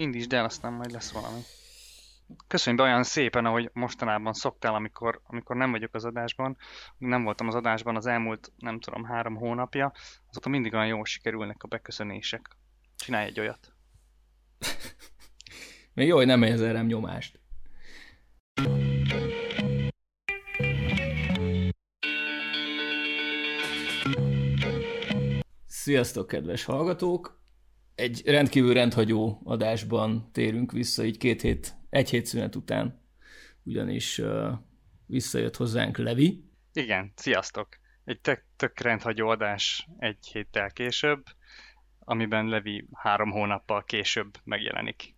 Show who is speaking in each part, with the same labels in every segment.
Speaker 1: indítsd el, aztán majd lesz valami. Köszönjük olyan szépen, ahogy mostanában szoktál, amikor, amikor nem vagyok az adásban. Nem voltam az adásban az elmúlt, nem tudom, három hónapja. Azóta mindig olyan jól sikerülnek a beköszönések. Csinálj egy olyat.
Speaker 2: Még jó, hogy nem érzel rám nyomást. Sziasztok, kedves hallgatók! Egy rendkívül rendhagyó adásban térünk vissza, így két hét, egy hét szünet után, ugyanis uh, visszajött hozzánk Levi.
Speaker 1: Igen, sziasztok! Egy tök, tök rendhagyó adás egy héttel később, amiben Levi három hónappal később megjelenik.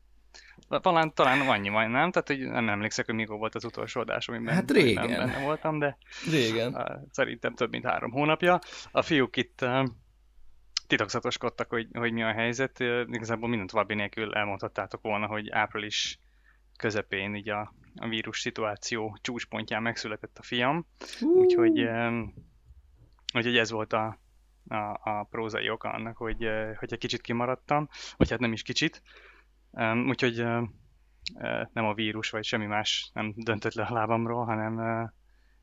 Speaker 1: Talán, talán annyi van, nem? Tehát hogy nem emlékszek, hogy mikor volt az utolsó adás, amiben
Speaker 2: hát régen.
Speaker 1: nem benne voltam, de
Speaker 2: régen.
Speaker 1: szerintem több mint három hónapja. A fiúk itt titokzatoskodtak, hogy, hogy mi a helyzet. Igazából minden további nélkül elmondhattátok volna, hogy április közepén így a, a vírus szituáció csúcspontján megszületett a fiam. Uh. Úgyhogy, úgyhogy ez volt a, a, a prózai oka annak, hogy, hogy egy kicsit kimaradtam, vagy hát nem is kicsit. Úgyhogy nem a vírus, vagy semmi más nem döntött le a lábamról, hanem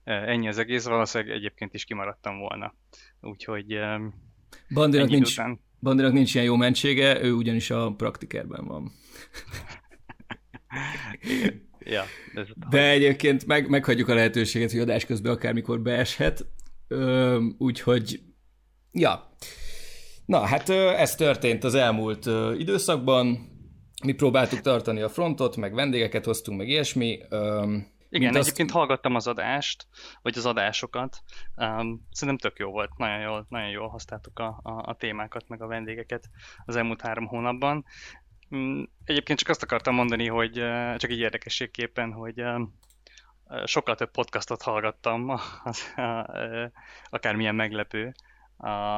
Speaker 1: ennyi az egész. Valószínűleg egyébként is kimaradtam volna. Úgyhogy
Speaker 2: Bandinak nincs, után... Bandinak nincs ilyen jó mentsége, ő ugyanis a praktikerben van.
Speaker 1: ja,
Speaker 2: de, de egyébként meg, meghagyjuk a lehetőséget, hogy adás közben akármikor beeshet, úgyhogy ja. Na, hát ez történt az elmúlt időszakban. Mi próbáltuk tartani a frontot, meg vendégeket hoztunk, meg ilyesmi.
Speaker 1: Igen, azt... egyébként hallgattam az adást, vagy az adásokat. Um, szerintem tök jó volt, nagyon jól, nagyon jól használtuk a, a, a témákat, meg a vendégeket az elmúlt három hónapban. Um, egyébként csak azt akartam mondani, hogy uh, csak így érdekességképpen, hogy um, sokkal több podcastot hallgattam, az, uh, akármilyen meglepő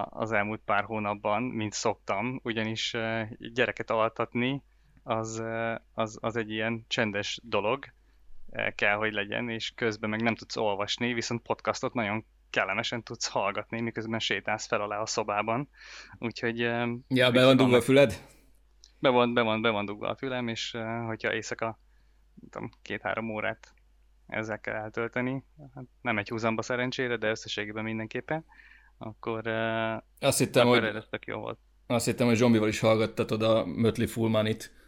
Speaker 1: az elmúlt pár hónapban, mint szoktam, ugyanis gyereket altatni az, az, az egy ilyen csendes dolog, kell, hogy legyen, és közben meg nem tudsz olvasni, viszont podcastot nagyon kellemesen tudsz hallgatni, miközben sétálsz fel alá a szobában. Úgyhogy...
Speaker 2: Ja, be van dugva a füled?
Speaker 1: Be van, be van, be van dugva a fülem, és hogyha éjszaka két-három órát ezzel kell eltölteni, hát nem egy húzamba szerencsére, de összességében mindenképpen, akkor,
Speaker 2: azt hittem,
Speaker 1: akkor
Speaker 2: hogy,
Speaker 1: jó volt.
Speaker 2: Azt hittem, hogy zombival is hallgattatod a Mötley Fullmanit.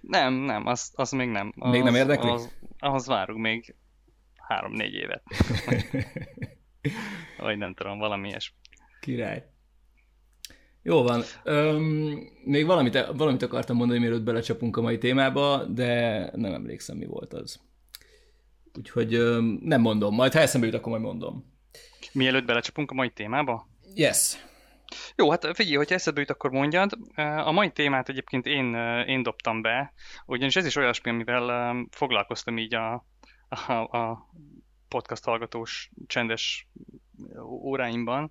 Speaker 1: Nem, nem, az, az még nem. Az,
Speaker 2: még nem érdekli?
Speaker 1: Az, ahhoz várunk még három-négy évet. Vagy nem tudom, valami ilyesmi.
Speaker 2: Király. Jó van. Öm, még valamit, valamit akartam mondani, mielőtt belecsapunk a mai témába, de nem emlékszem, mi volt az. Úgyhogy öm, nem mondom. Majd ha eszembe jut, akkor majd mondom.
Speaker 1: Mielőtt belecsapunk a mai témába?
Speaker 2: Yes.
Speaker 1: Jó, hát figyelj, hogy eszedbe jut, akkor mondjad. A mai témát egyébként én, én dobtam be, ugyanis ez is olyasmi, amivel foglalkoztam így a, a, a podcast hallgatós csendes óráimban.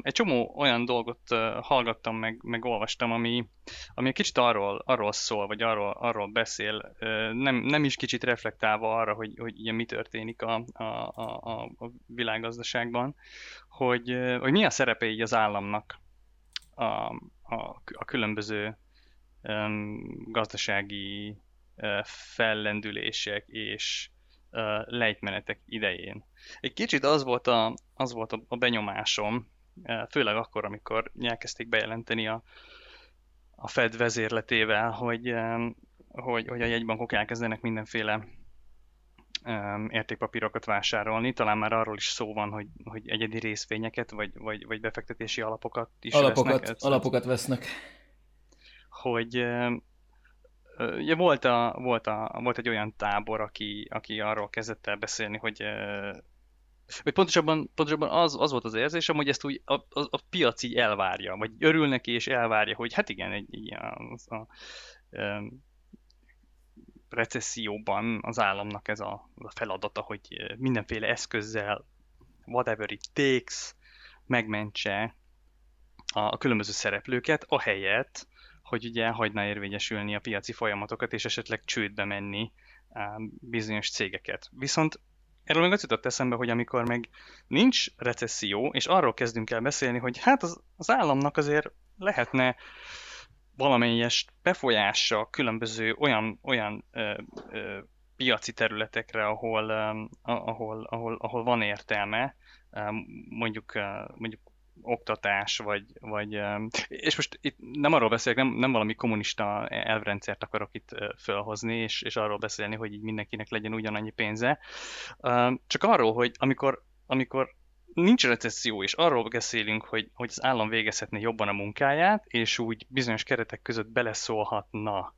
Speaker 1: egy csomó olyan dolgot hallgattam, meg, meg olvastam, ami, ami egy kicsit arról, arról szól, vagy arról, arról beszél, nem, nem is kicsit reflektálva arra, hogy, hogy ilyen mi történik a, a, a, a világgazdaságban, hogy, hogy mi a szerepe így az államnak a, a, a különböző um, gazdasági uh, fellendülések és uh, lejtmenetek idején. Egy kicsit az volt a, az volt a, benyomásom, főleg akkor, amikor elkezdték bejelenteni a, a Fed vezérletével, hogy, hogy, hogy a jegybankok elkezdenek mindenféle értékpapírokat vásárolni. Talán már arról is szó van, hogy, hogy egyedi részvényeket, vagy, vagy, vagy befektetési alapokat is
Speaker 2: alapokat,
Speaker 1: vesznek.
Speaker 2: Alapokat vesznek.
Speaker 1: Hogy ugye volt, a, volt, a, volt egy olyan tábor, aki, aki arról kezdett el beszélni, hogy vagy pontosabban, pontosabban az, az volt az érzésem, hogy ezt úgy a, a, a piac így elvárja, vagy örül neki és elvárja, hogy hát igen, egy ilyen az a, a, recesszióban az államnak ez a, a feladata, hogy mindenféle eszközzel, whatever it takes, megmentse a, a különböző szereplőket, ahelyett, hogy ugye hagyná érvényesülni a piaci folyamatokat, és esetleg csődbe menni bizonyos cégeket. Viszont erről meg az jutott eszembe, hogy amikor meg nincs recesszió, és arról kezdünk el beszélni, hogy hát az, az államnak azért lehetne valamelyes befolyása különböző olyan, olyan ö, ö, piaci területekre, ahol, ö, ahol, ahol, ahol van értelme, mondjuk, mondjuk oktatás, vagy, vagy és most itt nem arról beszélek, nem, nem valami kommunista elvrendszert akarok itt felhozni, és, és arról beszélni, hogy így mindenkinek legyen ugyanannyi pénze, csak arról, hogy amikor, amikor nincs recesszió, és arról beszélünk, hogy, hogy az állam végezhetné jobban a munkáját, és úgy bizonyos keretek között beleszólhatna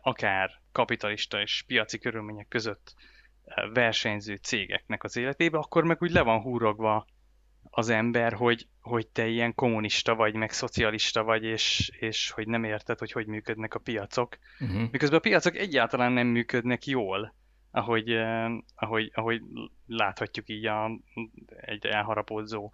Speaker 1: akár kapitalista és piaci körülmények között versenyző cégeknek az életébe, akkor meg úgy le van húrogva az ember, hogy, hogy te ilyen kommunista vagy, meg szocialista vagy, és, és hogy nem érted, hogy hogy működnek a piacok. Uh-huh. Miközben a piacok egyáltalán nem működnek jól, ahogy, eh, ahogy, ahogy láthatjuk így a, egy elharapódzó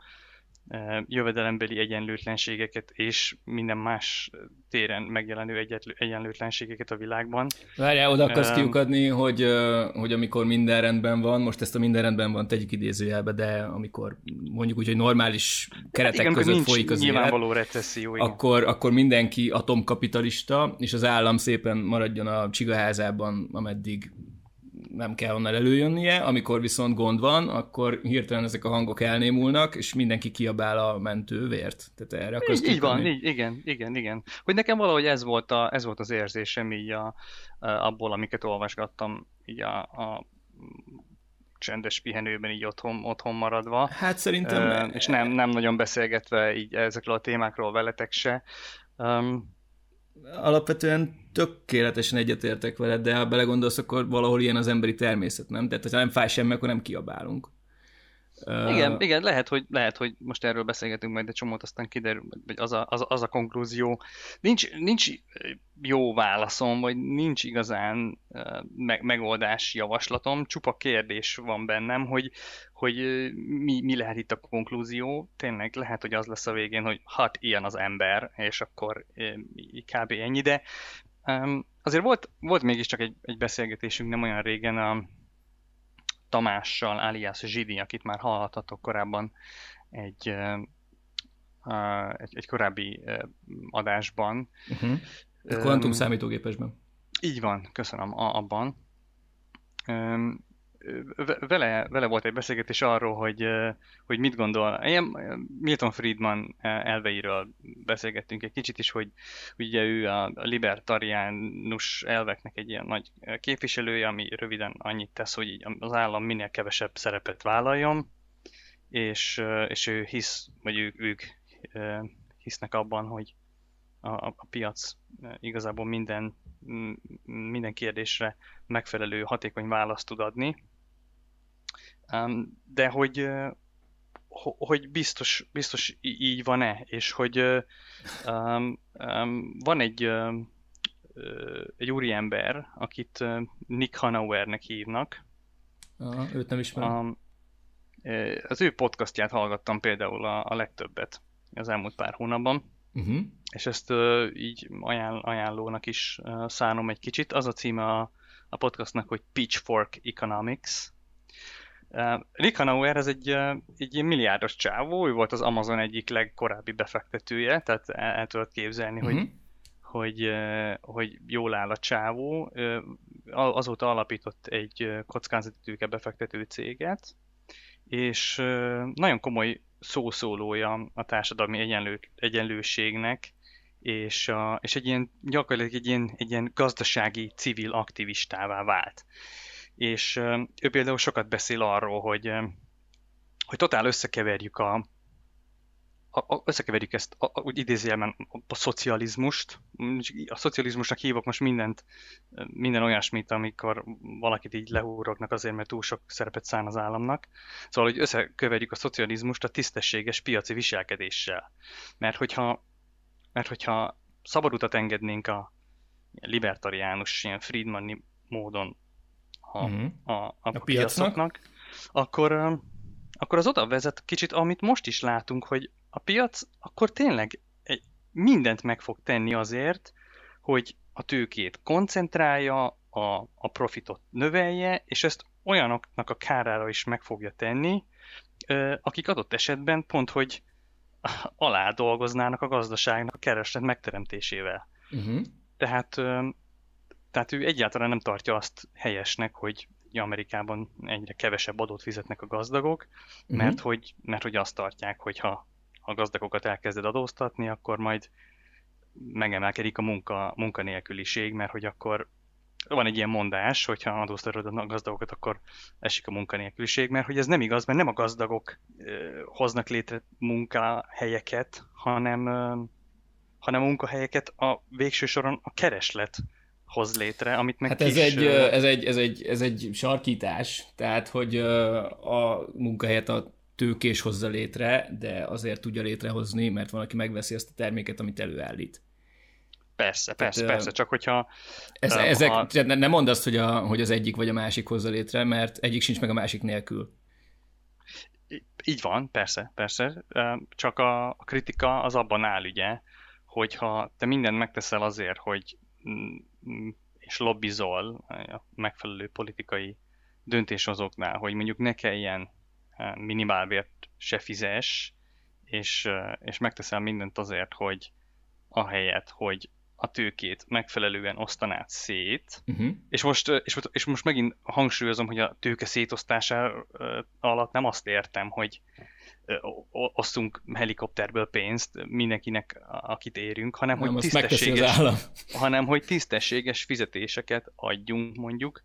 Speaker 1: jövedelembeli egyenlőtlenségeket és minden más téren megjelenő egyenlőtlenségeket a világban.
Speaker 2: Várjál, oda akarsz um, kiukadni, hogy, hogy amikor minden rendben van, most ezt a minden rendben van tegyük idézőjelbe, de amikor mondjuk úgy, hogy normális keretek igen, között nincs folyik az
Speaker 1: nyilvánvaló élet, recesszió,
Speaker 2: igen. akkor, akkor mindenki atomkapitalista, és az állam szépen maradjon a csigaházában, ameddig nem kell onnan előjönnie, amikor viszont gond van, akkor hirtelen ezek a hangok elnémulnak, és mindenki kiabál a mentővért. Tehát erre
Speaker 1: így, így van, így, igen, igen, igen. Hogy nekem valahogy ez volt, a, ez volt az érzésem így a, a, abból, amiket olvasgattam így a, a csendes pihenőben így otthon, otthon maradva.
Speaker 2: Hát szerintem...
Speaker 1: Uh, és nem, nem nagyon beszélgetve így ezekről a témákról veletek se. Um,
Speaker 2: alapvetően tökéletesen egyetértek veled, de ha belegondolsz, akkor valahol ilyen az emberi természet, nem? Tehát, ha nem fáj semmi, akkor nem kiabálunk.
Speaker 1: Igen, uh, igen lehet, hogy, lehet, hogy most erről beszélgetünk majd egy csomót, aztán kiderül, vagy az a, az, az a konklúzió. Nincs, nincs jó válaszom, vagy nincs igazán me, megoldás javaslatom, csupa kérdés van bennem, hogy, hogy mi, mi lehet itt a konklúzió. Tényleg lehet, hogy az lesz a végén, hogy hát ilyen az ember, és akkor kb. ennyi, de um, azért volt, volt mégiscsak egy, egy beszélgetésünk nem olyan régen a Tamással, alias Zsidi, akit már hallhatatok korábban egy, egy, egy korábbi adásban.
Speaker 2: Uh-huh. A kvantum um, számítógépesben.
Speaker 1: Így van, köszönöm, a, abban. Um, vele, vele volt egy beszélgetés arról, hogy, hogy mit gondol. Ilyen Milton Friedman elveiről beszélgettünk egy kicsit is, hogy ugye ő a libertariánus elveknek egy ilyen nagy képviselője, ami röviden annyit tesz, hogy az állam minél kevesebb szerepet vállaljon, és, és ő hisz, vagy ő, ők hisznek abban, hogy a, a piac igazából minden, minden kérdésre megfelelő, hatékony választ tud adni, de hogy, hogy biztos, biztos így van-e, és hogy van egy, egy úriember, akit Nick Hanauernek hívnak.
Speaker 2: Aha, őt nem ismerem.
Speaker 1: Az ő podcastját hallgattam például a, a legtöbbet az elmúlt pár hónapban, uh-huh. és ezt uh, így ajánl, ajánlónak is uh, szánom egy kicsit. Az a címe a, a podcastnak, hogy Pitchfork Economics, Uh, Rick Hanauer ez egy, uh, egy milliárdos csávó, ő volt az Amazon egyik legkorábbi befektetője, tehát el, el tudod képzelni, uh-huh. hogy, mhm. hogy, uh, hogy jól áll a csávó. Uh, azóta alapított egy kockázati tőke befektető céget, és uh, nagyon komoly szószólója a társadalmi egyenlő, egyenlőségnek, és, a, és egy ilyen, gyakorlatilag egy ilyen, egy ilyen gazdasági civil aktivistává vált és ő például sokat beszél arról, hogy, hogy totál összekeverjük a, a, összekeverjük ezt, a, úgy idézőjelben a, a szocializmust. A szocializmusnak hívok most mindent, minden olyasmit, amikor valakit így lehúrognak azért, mert túl sok szerepet szán az államnak. Szóval, hogy összekeverjük a szocializmust a tisztességes piaci viselkedéssel. Mert hogyha, mert hogyha szabad utat engednénk a libertariánus, ilyen Friedmani módon a, uh-huh. a, a, a piacoknak, akkor, akkor az oda vezet kicsit, amit most is látunk, hogy a piac akkor tényleg egy, mindent meg fog tenni azért, hogy a tőkét koncentrálja, a, a profitot növelje, és ezt olyanoknak a kárára is meg fogja tenni, akik adott esetben pont, hogy alá dolgoznának a gazdaságnak a kereslet megteremtésével. Uh-huh. Tehát, tehát ő egyáltalán nem tartja azt helyesnek, hogy Amerikában egyre kevesebb adót fizetnek a gazdagok, uh-huh. mert, hogy, mert hogy azt tartják, hogy ha a gazdagokat elkezded adóztatni, akkor majd megemelkedik a munka, munkanélküliség, mert hogy akkor van egy ilyen mondás, hogyha adóztatod a gazdagokat, akkor esik a munkanélküliség, mert hogy ez nem igaz, mert nem a gazdagok hoznak létre munkahelyeket, hanem, hanem a munkahelyeket a végső soron a kereslet hoz létre, amit meg
Speaker 2: Hát ez, egy, ez, egy, ez, egy, ez egy sarkítás, tehát hogy a munkahelyet a tőkés hozza létre, de azért tudja létrehozni, mert van, aki megveszi azt a terméket, amit előállít.
Speaker 1: Persze, persze, Tehát, persze, csak hogyha...
Speaker 2: Ez, uh, ezek, ha... nem mondd azt, hogy, a, hogy az egyik vagy a másik hozza létre, mert egyik sincs meg a másik nélkül.
Speaker 1: Így van, persze, persze. Csak a, a kritika az abban áll, ugye, hogyha te mindent megteszel azért, hogy mm, és lobbizol a megfelelő politikai döntéshozóknál, hogy mondjuk ne kelljen minimálbért se fizes, és, és megteszel mindent azért, hogy ahelyett, hogy a tőkét megfelelően osztanád szét, uh-huh. és, most, és, és most megint hangsúlyozom, hogy a tőke szétosztása alatt nem azt értem, hogy osztunk helikopterből pénzt mindenkinek, akit érünk, hanem, nem, hogy tisztességes, hanem hogy tisztességes fizetéseket adjunk mondjuk,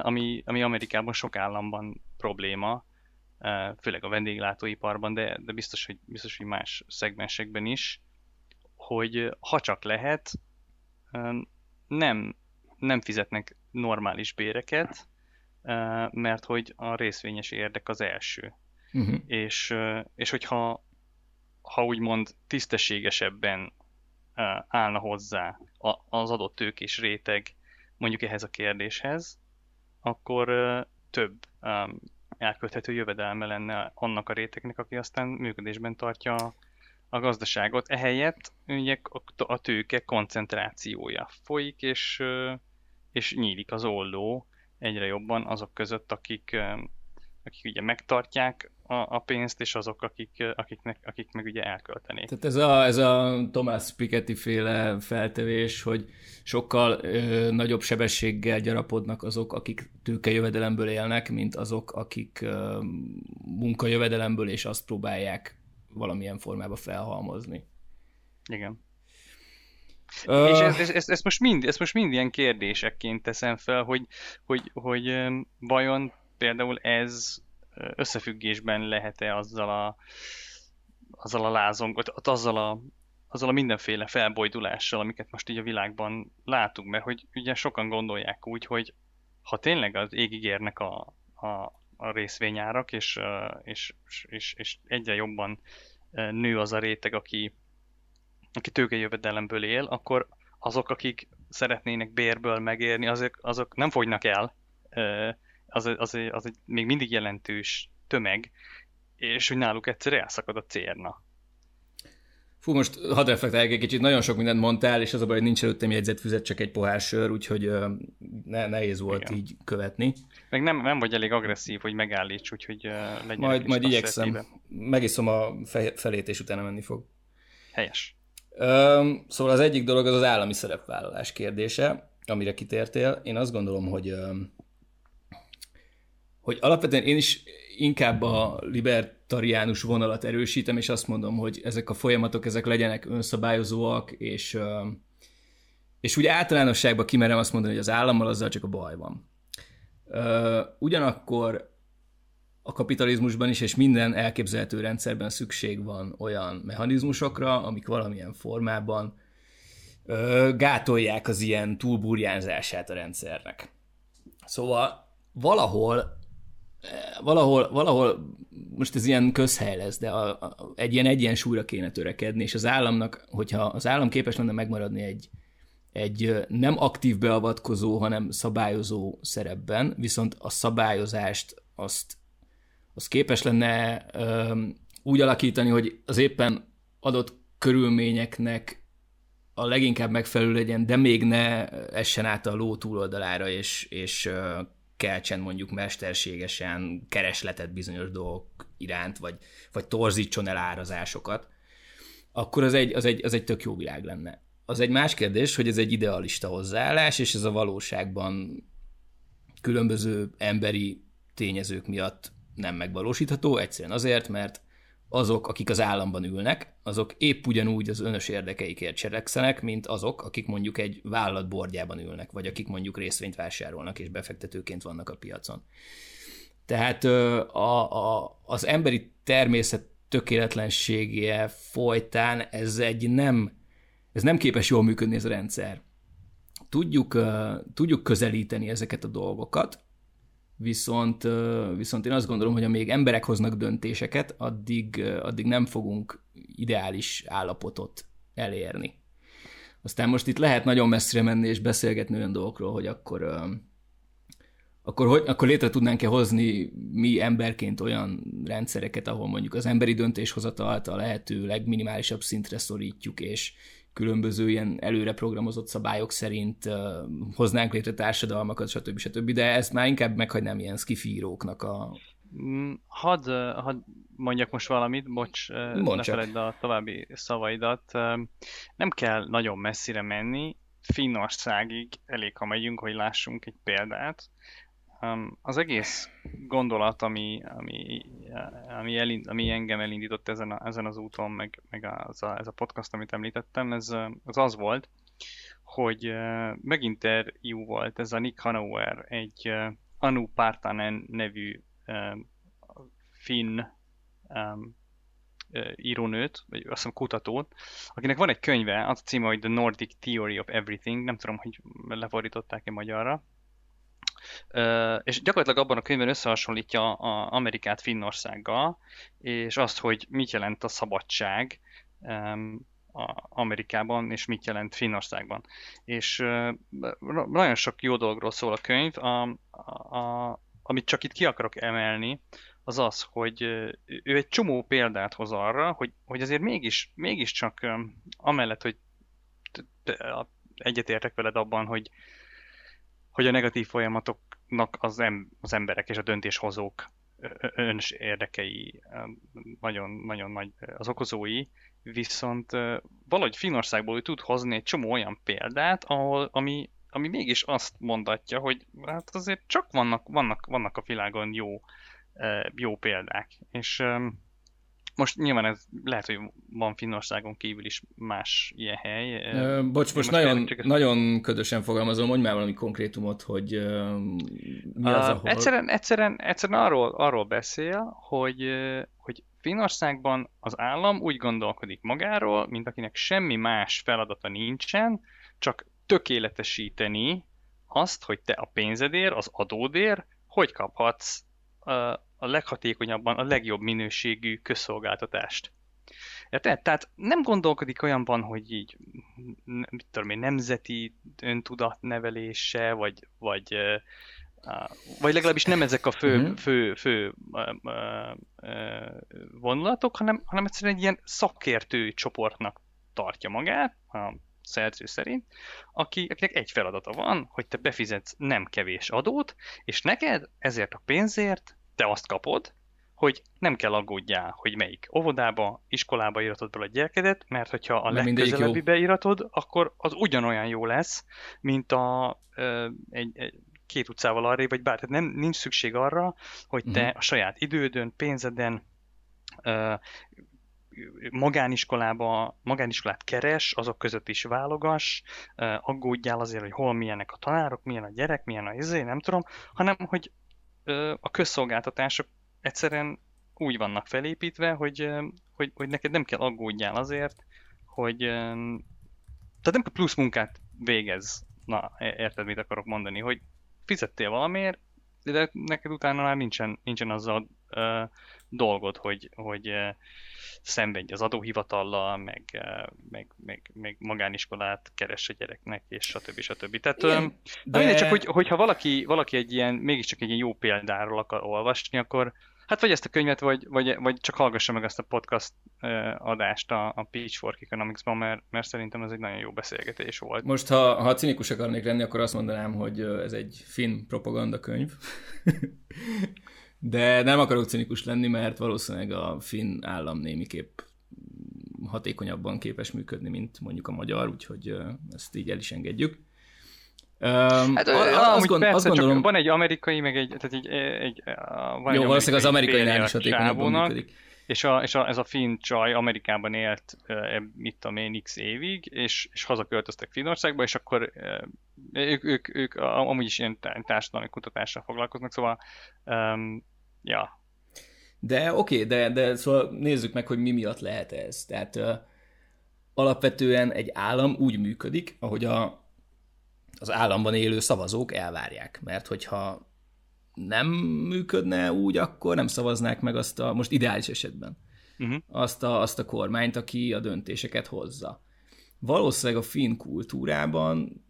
Speaker 1: ami, ami Amerikában sok államban probléma, főleg a vendéglátóiparban, de, de biztos, hogy, biztos, hogy más szegmensekben is, hogy ha csak lehet, nem, nem fizetnek normális béreket, mert hogy a részvényes érdek az első. Uh-huh. És, és hogyha ha úgymond tisztességesebben állna hozzá az adott tőkés réteg mondjuk ehhez a kérdéshez, akkor több elkölthető jövedelme lenne annak a rétegnek, aki aztán működésben tartja a gazdaságot. Ehelyett ugye a tőke koncentrációja folyik, és, és nyílik az olló egyre jobban azok között, akik, akik ugye megtartják a, a pénzt, és azok, akik, akiknek, akik meg ugye elköltenék.
Speaker 2: Tehát ez a, ez a Thomas Piketty féle feltevés, hogy sokkal ö, nagyobb sebességgel gyarapodnak azok, akik tőkejövedelemből élnek, mint azok, akik ö, munkajövedelemből, és azt próbálják valamilyen formába felhalmozni.
Speaker 1: Igen. Uh... És ezt, ezt, ezt, most mind, ezt most mind ilyen kérdésekként teszem fel, hogy, hogy, hogy vajon például ez összefüggésben lehet-e azzal a, azzal a lázong, azzal a, azzal a mindenféle felbojdulással, amiket most így a világban látunk, mert hogy ugye sokan gondolják úgy, hogy ha tényleg az égig érnek a, a, a részvényárak, és, és, és, és egyre jobban nő az a réteg, aki, aki tőkejövedelemből él, akkor azok, akik szeretnének bérből megérni, azok, azok nem fogynak el, az, az, az egy még mindig jelentős tömeg, és hogy náluk egyszer elszakad a cérna.
Speaker 2: Fú, most hadd reflektálják egy kicsit, nagyon sok mindent mondtál, és az a baj, hogy nincs előttem jegyzetfüzet, csak egy pohár sör, úgyhogy ne, nehéz volt Igen. így követni.
Speaker 1: Meg nem, nem vagy elég agresszív, hogy megállíts, úgyhogy legyen
Speaker 2: Majd, majd igyekszem. Megiszom a felét, és utána menni fog.
Speaker 1: Helyes.
Speaker 2: Szóval az egyik dolog az az állami szerepvállalás kérdése, amire kitértél. Én azt gondolom, hogy hogy alapvetően én is inkább a libertariánus vonalat erősítem, és azt mondom, hogy ezek a folyamatok, ezek legyenek önszabályozóak, és, és úgy általánosságban kimerem azt mondani, hogy az állammal azzal csak a baj van. Ugyanakkor a kapitalizmusban is, és minden elképzelhető rendszerben szükség van olyan mechanizmusokra, amik valamilyen formában gátolják az ilyen túlburjánzását a rendszernek. Szóval valahol valahol, valahol most ez ilyen közhely lesz, de a, a, egy ilyen egyensúlyra kéne törekedni, és az államnak, hogyha az állam képes lenne megmaradni egy, egy nem aktív beavatkozó, hanem szabályozó szerepben, viszont a szabályozást azt, azt képes lenne ö, úgy alakítani, hogy az éppen adott körülményeknek a leginkább megfelelő legyen, de még ne essen át a ló túloldalára, és, és keltsen mondjuk mesterségesen keresletet bizonyos dolgok iránt, vagy, vagy torzítson el árazásokat, akkor az egy, az, egy, az egy tök jó világ lenne. az egy más kérdés, hogy ez egy idealista hozzáállás, és ez a valóságban különböző emberi tényezők miatt nem megvalósítható, egyszerűen azért, mert azok, akik az államban ülnek, azok épp ugyanúgy az önös érdekeikért cselekszenek, mint azok, akik mondjuk egy vállalat bordjában ülnek, vagy akik mondjuk részvényt vásárolnak és befektetőként vannak a piacon. Tehát a, a, az emberi természet tökéletlensége folytán ez egy nem, ez nem képes jól működni ez a rendszer. Tudjuk, tudjuk közelíteni ezeket a dolgokat, viszont, viszont én azt gondolom, hogy amíg emberek hoznak döntéseket, addig, addig nem fogunk ideális állapotot elérni. Aztán most itt lehet nagyon messzire menni és beszélgetni olyan dolgokról, hogy akkor, akkor, hogy, akkor létre tudnánk-e hozni mi emberként olyan rendszereket, ahol mondjuk az emberi döntéshozatalt a lehető legminimálisabb szintre szorítjuk, és, különböző ilyen előre programozott szabályok szerint uh, hoznánk létre társadalmakat, stb. stb. De ezt már inkább meghagynám ilyen skifíróknak a...
Speaker 1: Mm, hadd, had mondjak most valamit, bocs, Mondd ne feledd a további szavaidat. Nem kell nagyon messzire menni, Finnországig elég, ha megyünk, hogy lássunk egy példát. Az egész gondolat, ami, ami, ami, elind, ami engem elindított ezen, a, ezen az úton, meg, meg az a, ez a podcast, amit említettem, ez az az volt, hogy uh, meginterjú volt ez a Nick Hanauer, egy Anu Partanen nevű finn írónőt, vagy azt hiszem kutatót, akinek van egy könyve, az a címe, hogy The Nordic Theory of Everything, nem tudom, hogy lefordították-e magyarra, és gyakorlatilag abban a könyvben összehasonlítja a Amerikát Finnországgal, és azt, hogy mit jelent a szabadság Amerikában, és mit jelent Finnországban. És nagyon sok jó dologról szól a könyv, a, a, amit csak itt ki akarok emelni, az az, hogy ő egy csomó példát hoz arra, hogy, hogy azért mégis, mégiscsak amellett, hogy egyetértek veled abban, hogy, hogy a negatív folyamatoknak az, em, az emberek és a döntéshozók öns érdekei nagyon, nagyon nagy az okozói, viszont valahogy Finnországból tud hozni egy csomó olyan példát, ahol, ami, ami mégis azt mondatja, hogy hát azért csak vannak, vannak, vannak a világon jó, jó példák. És most nyilván ez lehet, hogy van Finnországon kívül is más ilyen hely.
Speaker 2: Ö, bocs, most, most nagyon, csak... nagyon ködösen fogalmazom, mondj már valami konkrétumot, hogy mi az, ahol...
Speaker 1: Egyszerűen, egyszerűen, egyszerűen arról, arról beszél, hogy, hogy Finnországban az állam úgy gondolkodik magáról, mint akinek semmi más feladata nincsen, csak tökéletesíteni azt, hogy te a pénzedért, az adódért, hogy kaphatsz a leghatékonyabban a legjobb minőségű közszolgáltatást. Érted? Tehát nem gondolkodik olyanban, hogy így, mit tudom én, nemzeti öntudat nevelése, vagy, vagy, vagy legalábbis nem ezek a fő, uh-huh. fő, fő vonulatok, hanem, hanem egyszerűen egy ilyen szakértő csoportnak tartja magát, a szerző szerint, aki, akinek egy feladata van, hogy te befizetsz nem kevés adót, és neked ezért a pénzért te azt kapod, hogy nem kell aggódjál, hogy melyik óvodába, iskolába iratod be a gyerekedet, mert hogyha a legközelebbi beiratod, akkor az ugyanolyan jó lesz, mint a ö, egy, egy, két utcával arra, vagy bár, tehát nem, nincs szükség arra, hogy te uh-huh. a saját idődön, pénzeden ö, magániskolába, magániskolát keres, azok között is válogass, aggódjál azért, hogy hol milyenek a tanárok, milyen a gyerek, milyen a izé, nem tudom, hanem hogy a közszolgáltatások egyszerűen úgy vannak felépítve, hogy, hogy, hogy neked nem kell aggódjál azért, hogy tehát nem kell plusz munkát végez. Na, érted, mit akarok mondani, hogy fizettél valamiért, de neked utána már nincsen, nincsen azzal uh, dolgod, hogy, hogy uh, szenvedj az adóhivatallal, meg, uh, meg, meg, meg magániskolát keres a gyereknek, és stb. stb. Tehát Igen, de... de... csak, hogy, hogyha valaki, valaki egy ilyen, mégiscsak egy ilyen jó példáról akar olvasni, akkor Hát vagy ezt a könyvet, vagy, vagy, vagy csak hallgassa meg ezt a podcast adást a, a Pitchfork Economics-ban, mert, mert szerintem ez egy nagyon jó beszélgetés volt.
Speaker 2: Most, ha, ha cinikus akarnék lenni, akkor azt mondanám, hogy ez egy finn propaganda könyv. De nem akarok cinikus lenni, mert valószínűleg a finn állam némiképp hatékonyabban képes működni, mint mondjuk a magyar, úgyhogy ezt így el is engedjük.
Speaker 1: Hát, a, azt, gond, persze, azt gondolom... van egy amerikai, meg egy, tehát egy, egy
Speaker 2: van Jó, valószínűleg az amerikai is hatékonyabban működik.
Speaker 1: És, a, és a, ez a finn csaj Amerikában élt, mit tudom én, x évig, és, és hazaköltöztek Finnországba, és akkor ők, ők, ők amúgy is ilyen társadalmi kutatással foglalkoznak, szóval um, ja.
Speaker 2: De oké, okay, de, de szóval nézzük meg, hogy mi miatt lehet ez. Tehát uh, alapvetően egy állam úgy működik, ahogy a, az államban élő szavazók elvárják. Mert hogyha nem működne úgy, akkor nem szavaznák meg azt a, most ideális esetben, uh-huh. azt, a, azt a kormányt, aki a döntéseket hozza. Valószínűleg a finn kultúrában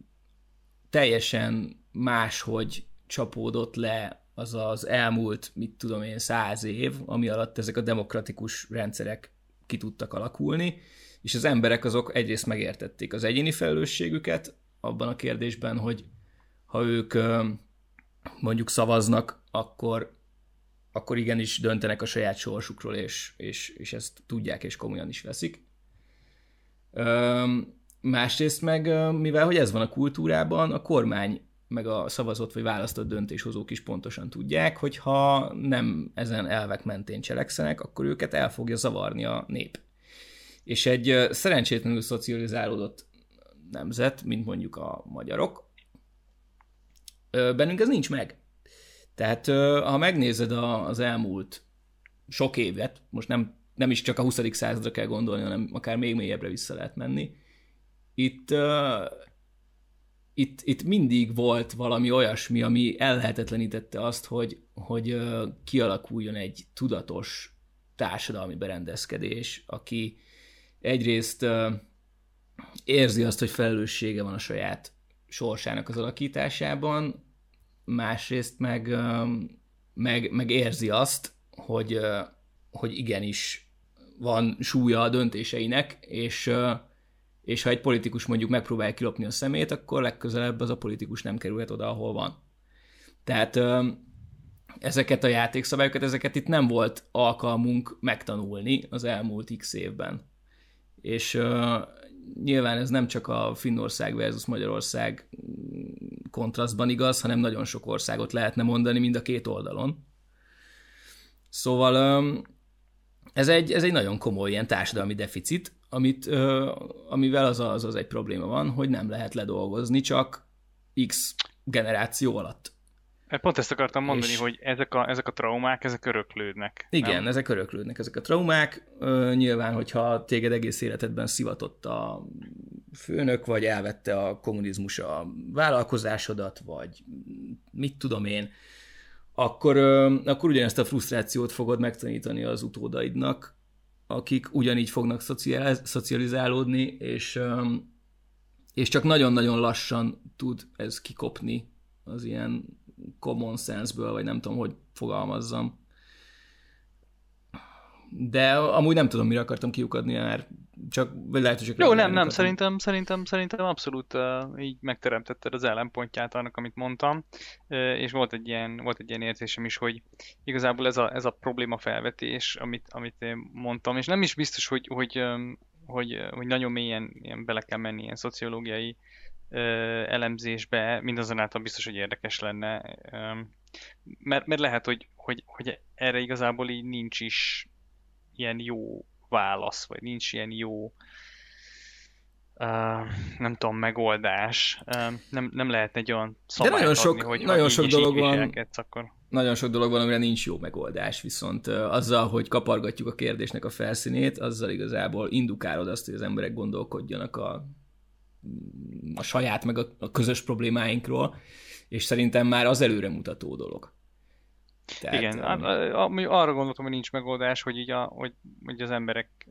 Speaker 2: teljesen máshogy csapódott le az az elmúlt, mit tudom én, száz év, ami alatt ezek a demokratikus rendszerek ki tudtak alakulni, és az emberek azok egyrészt megértették az egyéni felelősségüket abban a kérdésben, hogy ha ők mondjuk szavaznak, akkor, akkor igenis döntenek a saját sorsukról, és, és, és ezt tudják és komolyan is veszik. Másrészt meg, mivel hogy ez van a kultúrában, a kormány meg a szavazott vagy választott döntéshozók is pontosan tudják, hogy ha nem ezen elvek mentén cselekszenek, akkor őket el fogja zavarni a nép. És egy szerencsétlenül szocializálódott nemzet, mint mondjuk a magyarok, bennünk ez nincs meg. Tehát ha megnézed az elmúlt sok évet, most nem, nem is csak a 20. századra kell gondolni, hanem akár még mélyebbre vissza lehet menni, itt, itt, itt mindig volt valami olyasmi, ami ellehetetlenítette azt, hogy, hogy kialakuljon egy tudatos társadalmi berendezkedés, aki egyrészt érzi azt, hogy felelőssége van a saját sorsának az alakításában, másrészt meg, meg, meg érzi azt, hogy, hogy igenis van súlya a döntéseinek, és, és ha egy politikus mondjuk megpróbálja kilopni a szemét, akkor legközelebb az a politikus nem kerülhet oda, ahol van. Tehát ezeket a játékszabályokat, ezeket itt nem volt alkalmunk megtanulni az elmúlt x évben. És nyilván ez nem csak a Finnország versus Magyarország kontrasztban igaz, hanem nagyon sok országot lehetne mondani mind a két oldalon. Szóval ez egy, ez egy nagyon komoly ilyen társadalmi deficit, amit, amivel az, az az egy probléma van, hogy nem lehet ledolgozni csak X generáció alatt.
Speaker 1: Pont ezt akartam mondani, és... hogy ezek a, ezek a traumák, ezek öröklődnek.
Speaker 2: Igen, nem? ezek öröklődnek, ezek a traumák. Ö, nyilván, hogyha téged egész életedben szivatott a főnök, vagy elvette a kommunizmus a vállalkozásodat, vagy mit tudom én, akkor, ö, akkor ugyanezt a frusztrációt fogod megtanítani az utódaidnak, akik ugyanígy fognak szocializálódni, és, és csak nagyon-nagyon lassan tud ez kikopni az ilyen common sense-ből, vagy nem tudom, hogy fogalmazzam. De amúgy nem tudom, mire akartam kiukadni, mert csak vagy lehet, hogy csak
Speaker 1: Jó, nem, nem, szerintem, szerintem, szerintem abszolút uh, így megteremtetted az ellenpontját annak, amit mondtam, uh, és volt egy ilyen, volt egy ilyen érzésem is, hogy igazából ez a, ez a probléma felvetés, amit, amit én mondtam, és nem is biztos, hogy, hogy, um, hogy, hogy nagyon mélyen ilyen bele kell menni ilyen szociológiai uh, elemzésbe, mindazonáltal biztos, hogy érdekes lenne, mert, mert lehet, hogy, hogy, hogy erre igazából így nincs is ilyen jó válasz, vagy nincs ilyen jó uh, nem tudom, megoldás. Uh, nem, nem lehet egy olyan szabályt
Speaker 2: De nagyon sok,
Speaker 1: adni, hogy
Speaker 2: nagyon sok dolog van,
Speaker 1: akkor...
Speaker 2: nagyon sok dolog van, amire nincs jó megoldás, viszont uh, azzal, hogy kapargatjuk a kérdésnek a felszínét, azzal igazából indukálod azt, hogy az emberek gondolkodjanak a a saját meg a, a közös problémáinkról, és szerintem már az előremutató dolog.
Speaker 1: Tehát, Igen, um, arra gondoltam, hogy nincs megoldás, hogy, így a, hogy, hogy az emberek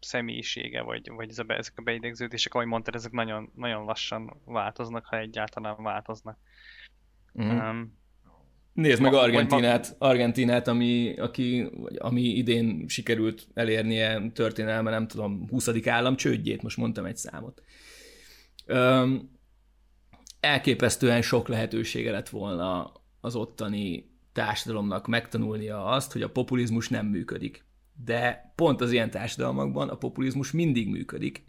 Speaker 1: személyisége, vagy, vagy ez a, ezek a beidegződések, ahogy mondtad, ezek nagyon, nagyon lassan változnak, ha egyáltalán változnak. Mm. Um,
Speaker 2: Nézd meg Argentinát, Argentinát ami, aki, ami idén sikerült elérnie történelme, nem tudom, 20. állam csődjét, most mondtam egy számot. Öm, elképesztően sok lehetősége lett volna az ottani társadalomnak megtanulnia azt, hogy a populizmus nem működik. de pont az ilyen társadalmakban a populizmus mindig működik,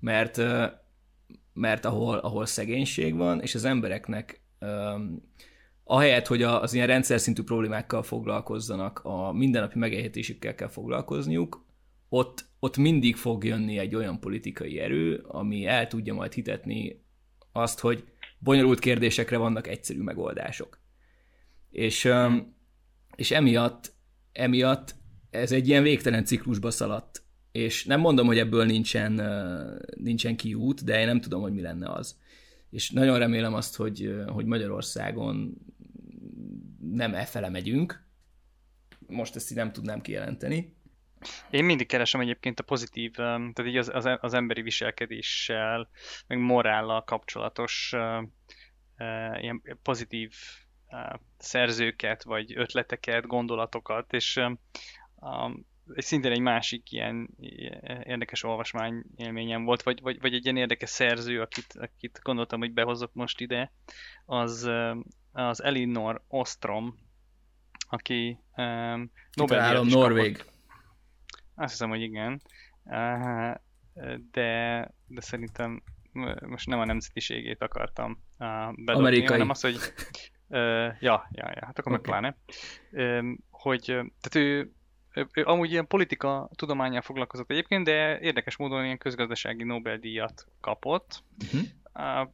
Speaker 2: mert, mert ahol, ahol szegénység van, és az embereknek ahelyett, hogy az ilyen rendszer szintű problémákkal foglalkozzanak, a mindennapi megélhetésükkel kell foglalkozniuk, ott, ott mindig fog jönni egy olyan politikai erő, ami el tudja majd hitetni azt, hogy bonyolult kérdésekre vannak egyszerű megoldások. És, és emiatt, emiatt ez egy ilyen végtelen ciklusba szaladt. És nem mondom, hogy ebből nincsen, nincsen kiút, de én nem tudom, hogy mi lenne az. És nagyon remélem azt, hogy, hogy Magyarországon nem e fele megyünk. Most ezt így nem tudnám kijelenteni.
Speaker 1: Én mindig keresem egyébként a pozitív, tehát így az, az, az emberi viselkedéssel, meg morállal kapcsolatos uh, ilyen pozitív szerzőket, vagy ötleteket, gondolatokat, és um, szintén egy másik ilyen érdekes olvasmány élményem volt, vagy, vagy, vagy egy ilyen érdekes szerző, akit, akit gondoltam, hogy behozok most ide, az, az Elinor Ostrom, aki um,
Speaker 2: nobel Norvég. Kapott.
Speaker 1: Azt hiszem, hogy igen. De, de szerintem most nem a nemzetiségét akartam bedobni, Amerikai. hanem az, hogy ja, ja, ja, hát akkor okay. meg pláne. Hogy, tehát ő, ő, amúgy ilyen politika tudományán foglalkozott egyébként, de érdekes módon ilyen közgazdasági Nobel-díjat kapott. Uh-huh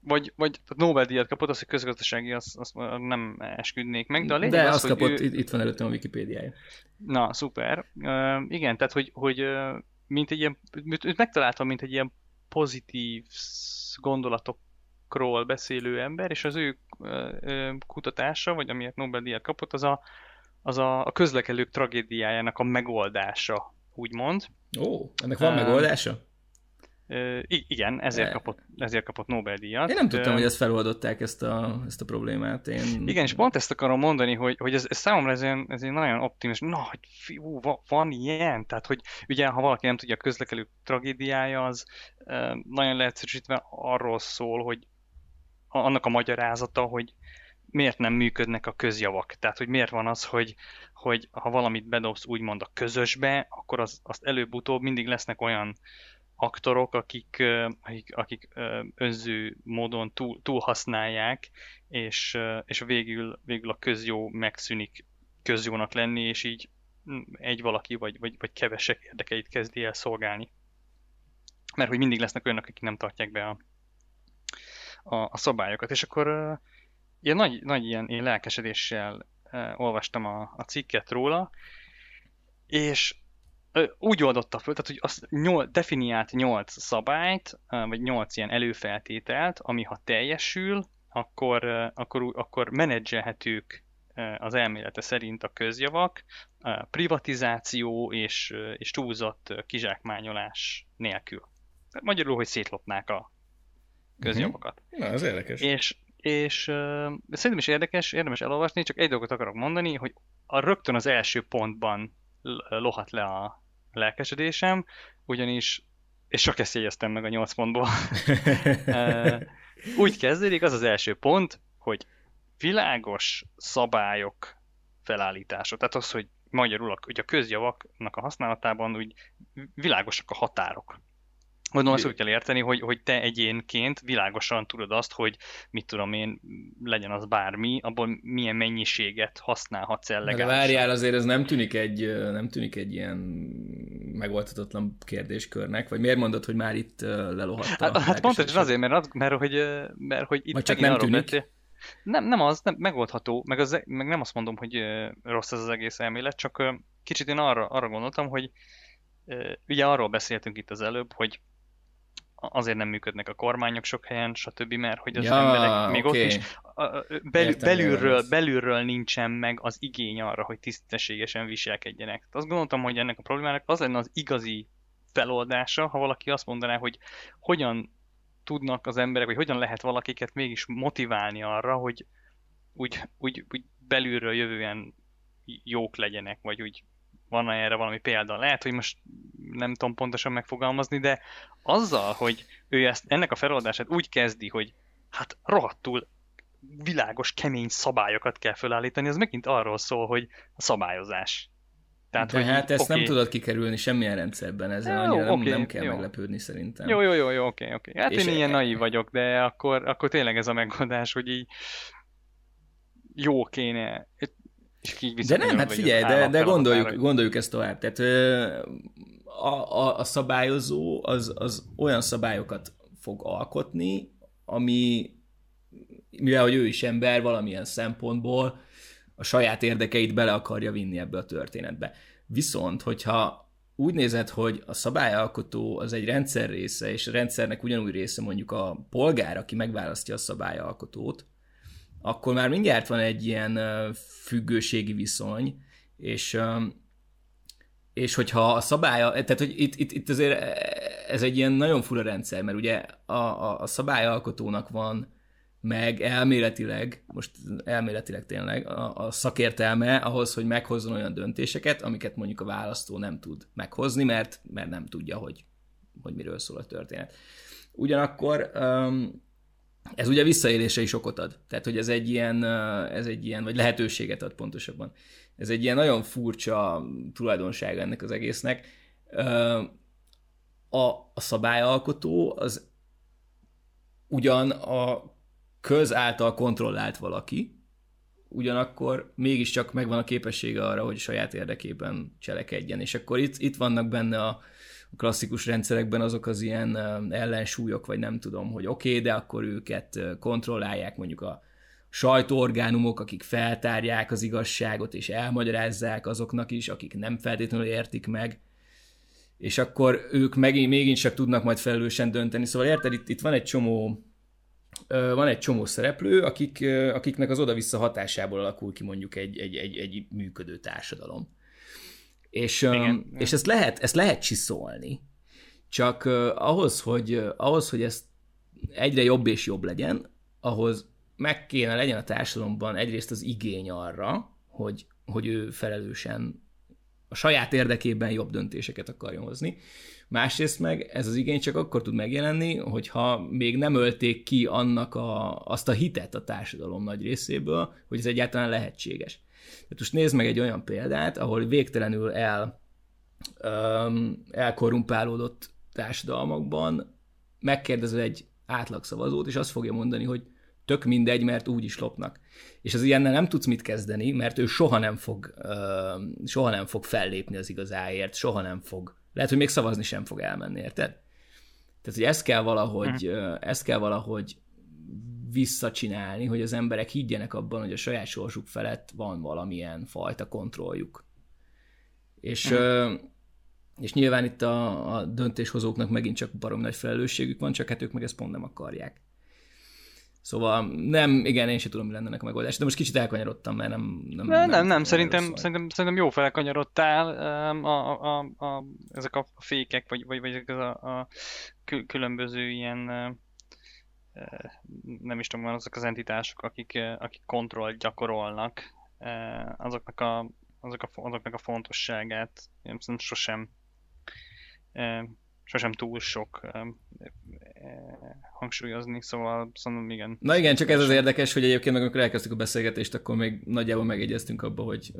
Speaker 1: vagy, vagy Nobel-díjat kapott, az, hogy közgazdasági, azt, azt nem esküdnék meg, de a
Speaker 2: lényeg De az, azt hogy kapott, ő... itt van előttem a Wikipédiája.
Speaker 1: Na, szuper. Uh, igen, tehát, hogy, hogy mint egy ilyen, őt megtaláltam, mint egy ilyen pozitív gondolatokról beszélő ember, és az ő kutatása, vagy amiért Nobel-díjat kapott, az a, az a, a közlekedők tragédiájának a megoldása, úgymond.
Speaker 2: Ó, ennek van uh, megoldása?
Speaker 1: igen, ezért kapott, ezért kapott Nobel-díjat.
Speaker 2: Én nem tudtam, hogy ezt feloldották, ezt a, ezt a problémát. Én...
Speaker 1: Igen, és pont ezt akarom mondani, hogy, hogy ez, ez számomra ez, ilyen, ez ilyen nagyon optimis, na, hogy fiú, van ilyen, tehát, hogy ugye, ha valaki nem tudja, a közlekedő tragédiája, az nagyon leegyszerűsítve arról szól, hogy annak a magyarázata, hogy miért nem működnek a közjavak. Tehát, hogy miért van az, hogy, hogy ha valamit bedobsz úgymond a közösbe, akkor az, azt előbb-utóbb mindig lesznek olyan aktorok, akik, akik, akik önző módon túl, túl használják, és, és végül, végül a közjó megszűnik közjónak lenni, és így egy valaki vagy, vagy, vagy kevesek érdekeit kezdi el szolgálni. Mert hogy mindig lesznek olyanok, akik nem tartják be a, a, a szabályokat. És akkor uh, ilyen nagy, nagy ilyen én lelkesedéssel uh, olvastam a, a cikket róla, és úgy oldotta föl, tehát hogy azt nyol, definiált nyolc szabályt, vagy nyolc ilyen előfeltételt, ami ha teljesül, akkor, akkor, akkor menedzselhetők az elmélete szerint a közjavak, privatizáció és, és túlzott kizsákmányolás nélkül. Tehát magyarul, hogy szétlopnák a közjavakat.
Speaker 2: Na, ez érdekes.
Speaker 1: És, és uh, szerintem is érdekes, érdemes elolvasni, csak egy dolgot akarok mondani, hogy a rögtön az első pontban lohat le a lelkesedésem, ugyanis, és csak ezt jegyeztem meg a 8 pontból, úgy kezdődik, az az első pont, hogy világos szabályok felállítása. Tehát az, hogy magyarul hogy a közjavaknak a használatában úgy világosak a határok. Gondolom azt úgy kell érteni, hogy, hogy te egyénként világosan tudod azt, hogy mit tudom én, legyen az bármi, abból milyen mennyiséget használhatsz el legalább.
Speaker 2: De várjál, azért ez nem tűnik egy, nem tűnik egy ilyen megoldhatatlan kérdéskörnek, vagy miért mondod, hogy már itt lelohatta?
Speaker 1: Hát, hát pontosan azért, mert, az, mert, hogy, mert hogy itt
Speaker 2: vagy csak nem tűnik? Beszél,
Speaker 1: nem, nem az, nem, megoldható, meg, az, meg nem azt mondom, hogy rossz ez az egész elmélet, csak kicsit én arra, arra gondoltam, hogy ugye arról beszéltünk itt az előbb, hogy azért nem működnek a kormányok sok helyen, stb., mert hogy az ja, emberek még okay. ott is bel, Értem, belülről, belülről nincsen meg az igény arra, hogy tisztességesen viselkedjenek. Azt gondoltam, hogy ennek a problémának az lenne az igazi feloldása, ha valaki azt mondaná, hogy hogyan tudnak az emberek, vagy hogyan lehet valakiket mégis motiválni arra, hogy úgy, úgy, úgy belülről jövően jók legyenek, vagy úgy van erre valami példa. Lehet, hogy most nem tudom pontosan megfogalmazni, de azzal, hogy ő ezt, ennek a feloldását úgy kezdi, hogy hát rohadtul világos, kemény szabályokat kell felállítani, az megint arról szól, hogy a szabályozás.
Speaker 2: Tehát, De hogy hát ezt okay. nem tudod kikerülni semmilyen rendszerben, ezzel jó, annyira okay, nem, nem kell jó. meglepődni szerintem.
Speaker 1: Jó, jó, jó, jó oké, oké. Hát és én ilyen e... naív vagyok, de akkor, akkor tényleg ez a megoldás, hogy így jó kéne,
Speaker 2: és így de nem, hát figyelj, de, de gondoljuk, gondoljuk ezt tovább. Tehát a, a, a szabályozó az, az olyan szabályokat fog alkotni, ami, mivel hogy ő is ember valamilyen szempontból, a saját érdekeit bele akarja vinni ebbe a történetbe. Viszont, hogyha úgy nézed, hogy a szabályalkotó az egy rendszer része, és a rendszernek ugyanúgy része mondjuk a polgár, aki megválasztja a szabályalkotót, akkor már mindjárt van egy ilyen függőségi viszony, és és hogyha a szabálya, tehát hogy itt, itt, itt azért ez egy ilyen nagyon fura rendszer, mert ugye a, a, a szabályalkotónak van meg elméletileg, most elméletileg tényleg, a, a szakértelme ahhoz, hogy meghozzon olyan döntéseket, amiket mondjuk a választó nem tud meghozni, mert, mert nem tudja, hogy, hogy miről szól a történet. Ugyanakkor um, ez ugye visszaélése is okot ad. Tehát, hogy ez egy ilyen, ez egy ilyen, vagy lehetőséget ad pontosabban. Ez egy ilyen nagyon furcsa tulajdonság ennek az egésznek. A, a szabályalkotó az ugyan a köz által kontrollált valaki, ugyanakkor mégiscsak megvan a képessége arra, hogy saját érdekében cselekedjen. És akkor itt, itt vannak benne a, klasszikus rendszerekben azok az ilyen ellensúlyok, vagy nem tudom, hogy oké, okay, de akkor őket kontrollálják mondjuk a sajtóorgánumok, akik feltárják az igazságot és elmagyarázzák azoknak is, akik nem feltétlenül értik meg, és akkor ők megint, mégint csak tudnak majd felelősen dönteni. Szóval érted, itt, itt van egy csomó van egy csomó szereplő, akik, akiknek az oda-vissza hatásából alakul ki mondjuk egy, egy, egy, egy működő társadalom. És, igen, és ezt, lehet, ezt lehet csiszolni, csak ahhoz, hogy, ahhoz, hogy ez egyre jobb és jobb legyen, ahhoz meg kéne legyen a társadalomban egyrészt az igény arra, hogy, hogy ő felelősen a saját érdekében jobb döntéseket akarjon hozni. Másrészt meg ez az igény csak akkor tud megjelenni, hogyha még nem ölték ki annak a, azt a hitet a társadalom nagy részéből, hogy ez egyáltalán lehetséges. Tehát most nézd meg egy olyan példát, ahol végtelenül el, um, elkorrumpálódott társadalmakban megkérdezel egy átlagszavazót, és azt fogja mondani, hogy tök mindegy, mert úgy is lopnak. És az ilyennel nem tudsz mit kezdeni, mert ő soha nem fog, uh, soha nem fog fellépni az igazáért, soha nem fog, lehet, hogy még szavazni sem fog elmenni, érted? Tehát, hogy ezt kell valahogy, uh, ezt kell valahogy visszacsinálni, hogy az emberek higgyenek abban, hogy a saját sorsuk felett van valamilyen fajta kontrolljuk. És, uh, és nyilván itt a, a döntéshozóknak megint csak barom nagy felelősségük van, csak hát ők meg ezt pont nem akarják. Szóval nem, igen, én sem tudom, mi lenne ennek a megoldás. De most kicsit elkanyarodtam, mert nem...
Speaker 1: Nem, nem, nem, nem szerintem, szerintem, szerintem jó felkanyarodtál. A, a, a, a, ezek a fékek, vagy, vagy, vagy ezek a, a különböző ilyen nem is tudom, azok az entitások, akik, akik kontrollt gyakorolnak, azoknak a, azok a, azoknak a fontosságát szerintem sosem sosem túl sok hangsúlyozni, szóval szóval igen.
Speaker 2: Na igen, csak ez az érdekes, hogy egyébként meg amikor elkezdtük a beszélgetést, akkor még nagyjából megegyeztünk abba, hogy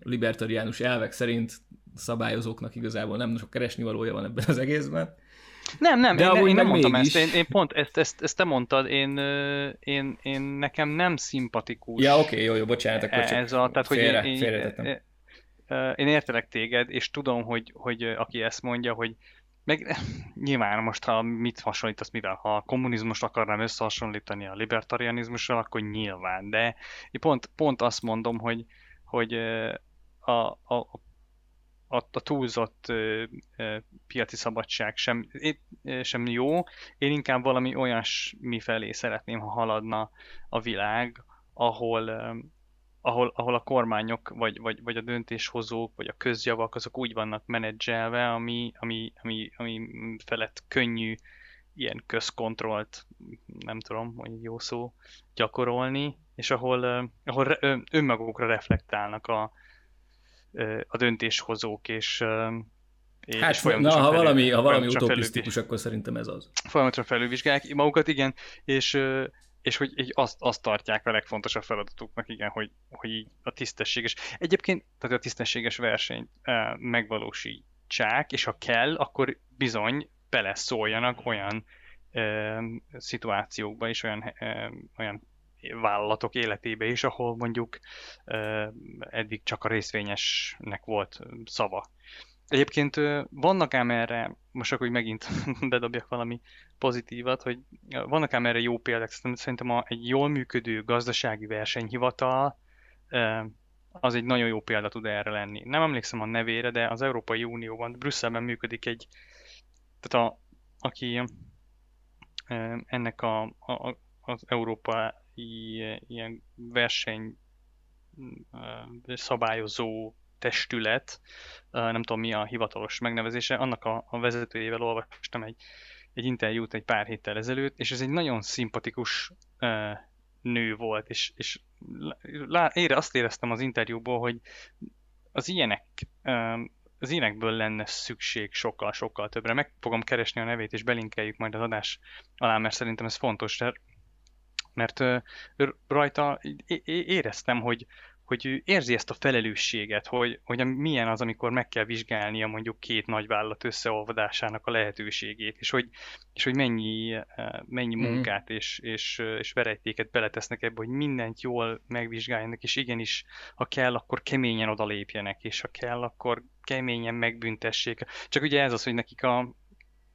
Speaker 2: libertariánus elvek szerint szabályozóknak igazából nem sok keresni valója van ebben az egészben.
Speaker 1: Nem, nem, De én, én nem mondtam mégis. ezt, én, én pont ezt, ezt, ezt te mondtad, én, én, én nekem nem szimpatikus.
Speaker 2: Ja, oké, okay, jó, jó, bocsánat, akkor csak
Speaker 1: ez a, tehát, félre, hogy én, én, én értelek téged, és tudom, hogy, hogy aki ezt mondja, hogy meg nyilván most, ha mit hasonlítasz mivel, ha a kommunizmust akarnám összehasonlítani a libertarianizmussal, akkor nyilván, de én pont, pont azt mondom, hogy, hogy a, a, a, a túlzott ö, ö, piaci szabadság sem, sem jó, én inkább valami olyasmi felé szeretném, ha haladna a világ, ahol, ahol, ahol a kormányok, vagy, vagy, vagy a döntéshozók, vagy a közjavak, azok úgy vannak menedzselve, ami, ami, ami, ami felett könnyű ilyen közkontrollt, nem tudom, hogy jó szó, gyakorolni, és ahol, ahol önmagukra reflektálnak a, a döntéshozók, és,
Speaker 2: és hát, na, ha valami, ha valami utopisztikus, akkor szerintem ez az.
Speaker 1: Folyamatosan felülvizsgálják magukat, igen, és és hogy így azt, azt tartják a legfontosabb feladatuknak, igen, hogy, hogy így a tisztességes, egyébként, tehát a tisztességes versenyt megvalósítsák, és ha kell, akkor bizony beleszóljanak olyan e, szituációkba és olyan, e, olyan vállalatok életébe is, ahol mondjuk eddig csak a részvényesnek volt szava. Egyébként vannak ám erre, most akkor hogy megint bedobjak valami pozitívat, hogy vannak ám erre jó példák, szerintem a, egy jól működő gazdasági versenyhivatal az egy nagyon jó példa tud erre lenni. Nem emlékszem a nevére, de az Európai Unióban, Brüsszelben működik egy, tehát a, aki ennek a, a, az európai ilyen verseny szabályozó testület, nem tudom mi a hivatalos megnevezése, annak a, vezetőjével olvastam egy, egy interjút egy pár héttel ezelőtt, és ez egy nagyon szimpatikus uh, nő volt, és, és ére azt éreztem az interjúból, hogy az ilyenek, um, az ilyenekből lenne szükség sokkal-sokkal többre. Meg fogom keresni a nevét, és belinkeljük majd az adás alá, mert szerintem ez fontos, mert rajta éreztem, hogy, hogy ő érzi ezt a felelősséget, hogy, hogy milyen az, amikor meg kell vizsgálnia mondjuk két nagyvállalat összeolvadásának a lehetőségét, és hogy, és hogy mennyi, mennyi mm. munkát és, és, és verejtéket beletesznek ebbe, hogy mindent jól megvizsgáljanak, és igenis, ha kell, akkor keményen odalépjenek, és ha kell, akkor keményen megbüntessék. Csak ugye ez az, hogy nekik a,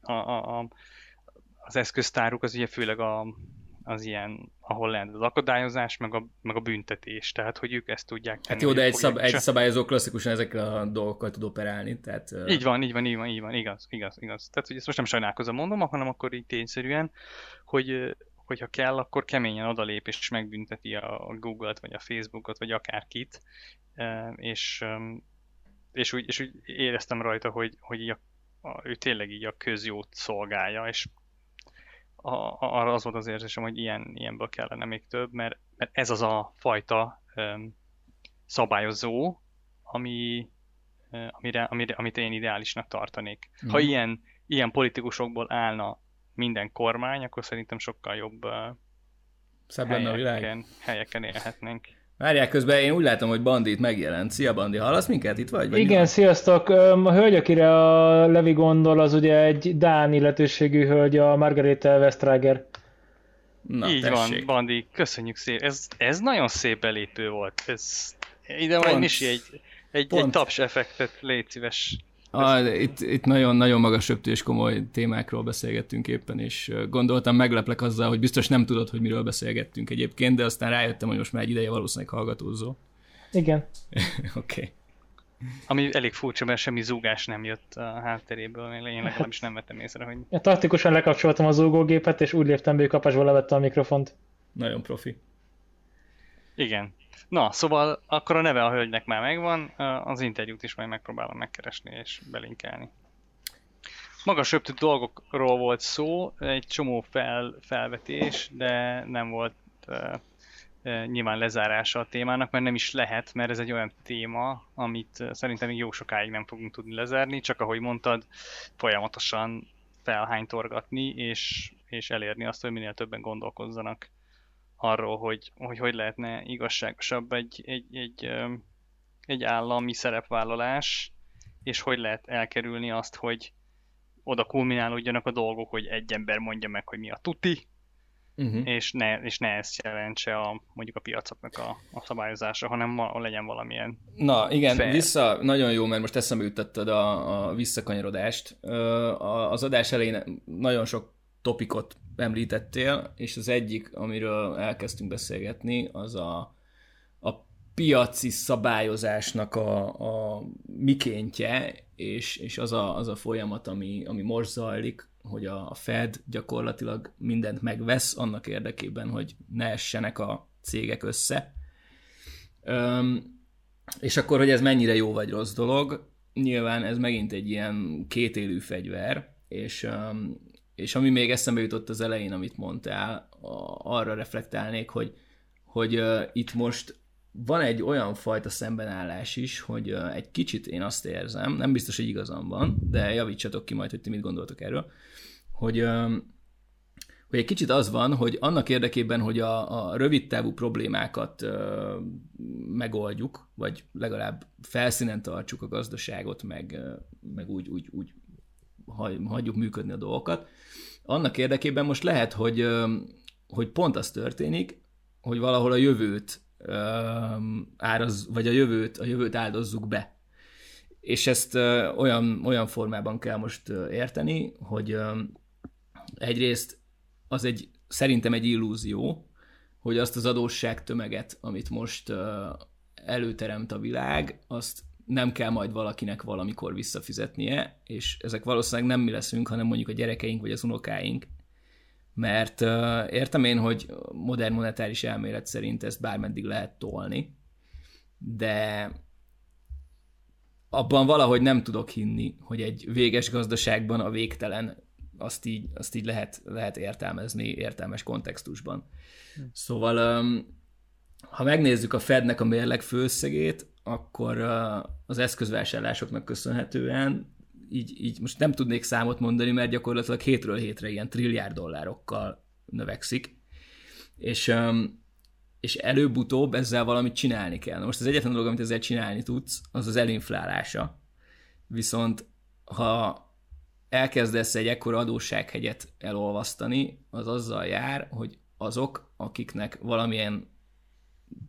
Speaker 1: a, a, a az eszköztáruk az ugye főleg a, az ilyen, ahol lehet az akadályozás, meg a, meg a büntetés, tehát hogy ők ezt tudják
Speaker 2: tenni. Hát jó, de egy, szab, egy szabályozó klasszikusan ezekkel a dolgokkal tud operálni, tehát...
Speaker 1: Így van, így van, így van, így van, igaz, igaz, igaz. Tehát, hogy ezt most nem sajnálkozom mondom, hanem akkor így tényszerűen, hogy hogyha kell, akkor keményen odalép és megbünteti a Google-t, vagy a Facebookot, vagy akárkit, és, és, úgy, és úgy éreztem rajta, hogy, hogy így a, a, ő tényleg így a közjót szolgálja, és a, arra az volt az érzésem, hogy ilyen, ilyenből kellene még több, mert, mert ez az a fajta um, szabályozó, ami, uh, amire, amire, amit én ideálisnak tartanék. Mm. Ha ilyen, ilyen politikusokból állna minden kormány, akkor szerintem sokkal jobb uh,
Speaker 2: Szebb helyeken, a világ.
Speaker 1: helyeken élhetnénk.
Speaker 2: Várják közben, én úgy látom, hogy Bandit megjelent. Szia Bandi, hallasz minket? Itt vagy? vagy
Speaker 3: Igen, mi? sziasztok. A hölgy, akire a Levi gondol, az ugye egy Dán illetőségű hölgy, a Margareta Westrager.
Speaker 1: Na, Így tessék. van, Bandi, köszönjük szépen. Ez, ez nagyon szép belépő volt. Ez, ide majd Misi egy, egy, egy taps effektet, légy szíves.
Speaker 2: A, itt, itt nagyon, nagyon magas és komoly témákról beszélgettünk éppen, és gondoltam, megleplek azzal, hogy biztos nem tudod, hogy miről beszélgettünk egyébként, de aztán rájöttem, hogy most már egy ideje valószínűleg hallgatózó.
Speaker 3: Igen.
Speaker 2: Oké. okay.
Speaker 1: Ami elég furcsa, mert semmi zúgás nem jött a hátteréből, én legalábbis nem vettem észre, hogy...
Speaker 3: Ja, taktikusan lekapcsoltam a zúgógépet, és úgy léptem be, hogy kapásból levette a mikrofont.
Speaker 2: Nagyon profi.
Speaker 1: Igen. Na, szóval akkor a neve a hölgynek már megvan, az interjút is majd megpróbálom megkeresni és belinkelni. Magas röptű dolgokról volt szó, egy csomó fel, felvetés, de nem volt uh, uh, nyilván lezárása a témának, mert nem is lehet, mert ez egy olyan téma, amit szerintem még jó sokáig nem fogunk tudni lezárni, csak ahogy mondtad, folyamatosan felhánytorgatni, és, és elérni azt, hogy minél többen gondolkozzanak arról, hogy hogy, hogy lehetne igazságosabb egy, egy, egy, egy állami szerepvállalás, és hogy lehet elkerülni azt, hogy oda kulminálódjanak a dolgok, hogy egy ember mondja meg, hogy mi a tuti, uh-huh. és, ne, és ne ezt jelentse a, mondjuk a piacoknak a, a szabályozása, hanem ma, legyen valamilyen
Speaker 2: Na igen, fair. vissza, nagyon jó, mert most eszembe jutottad a, a visszakanyarodást. Az adás elején nagyon sok topikot említettél, és az egyik, amiről elkezdtünk beszélgetni, az a, a piaci szabályozásnak a, a mikéntje, és, és az, a, az a folyamat, ami, ami most zajlik, hogy a, Fed gyakorlatilag mindent megvesz annak érdekében, hogy ne essenek a cégek össze. Öm, és akkor, hogy ez mennyire jó vagy rossz dolog, nyilván ez megint egy ilyen kétélű fegyver, és és ami még eszembe jutott az elején, amit mondtál, arra reflektálnék, hogy, hogy uh, itt most van egy olyan fajta szembenállás is, hogy uh, egy kicsit én azt érzem, nem biztos, hogy igazam van, de javítsatok ki majd, hogy ti mit gondoltok erről, hogy, uh, hogy egy kicsit az van, hogy annak érdekében, hogy a, a rövid távú problémákat ö, megoldjuk, vagy legalább felszínen tartsuk a gazdaságot, meg, ö, meg úgy, úgy, úgy hagyjuk működni a dolgokat, annak érdekében most lehet, hogy, hogy pont az történik, hogy valahol a jövőt áraz, vagy a jövőt, a jövőt áldozzuk be. És ezt olyan, olyan formában kell most érteni, hogy egyrészt az egy, szerintem egy illúzió, hogy azt az adósság tömeget, amit most előteremt a világ, azt nem kell majd valakinek valamikor visszafizetnie, és ezek valószínűleg nem mi leszünk, hanem mondjuk a gyerekeink vagy az unokáink. Mert uh, értem én, hogy modern monetáris elmélet szerint ezt bármeddig lehet tolni, de abban valahogy nem tudok hinni, hogy egy véges gazdaságban a végtelen azt így, azt így lehet, lehet értelmezni értelmes kontextusban. Hm. Szóval ha megnézzük a Fednek a mérleg főszegét, akkor az eszközvásárlásoknak köszönhetően így, így most nem tudnék számot mondani, mert gyakorlatilag hétről hétre ilyen trilliárd dollárokkal növekszik, és, és előbb-utóbb ezzel valamit csinálni kell. Na most az egyetlen dolog, amit ezzel csinálni tudsz, az az elinflálása. Viszont ha elkezdesz egy ekkora adóssághegyet elolvasztani, az azzal jár, hogy azok, akiknek valamilyen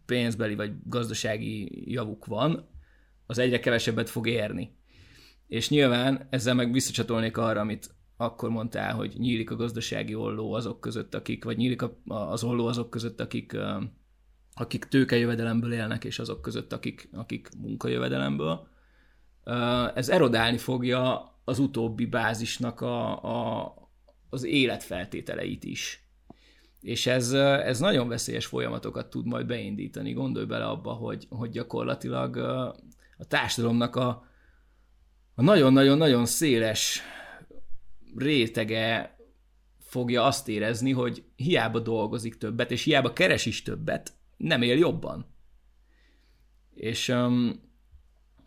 Speaker 2: pénzbeli vagy gazdasági javuk van, az egyre kevesebbet fog érni. És nyilván ezzel meg visszacsatolnék arra, amit akkor mondtál, hogy nyílik a gazdasági olló azok között, akik, vagy nyílik a, az olló azok között, akik, akik tőkejövedelemből élnek, és azok között, akik, akik munkajövedelemből. Ez erodálni fogja az utóbbi bázisnak a, a, az életfeltételeit is. És ez, ez nagyon veszélyes folyamatokat tud majd beindítani. Gondolj bele abba, hogy, hogy gyakorlatilag a társadalomnak a, a nagyon-nagyon-nagyon széles rétege fogja azt érezni, hogy hiába dolgozik többet, és hiába keres is többet, nem él jobban. És,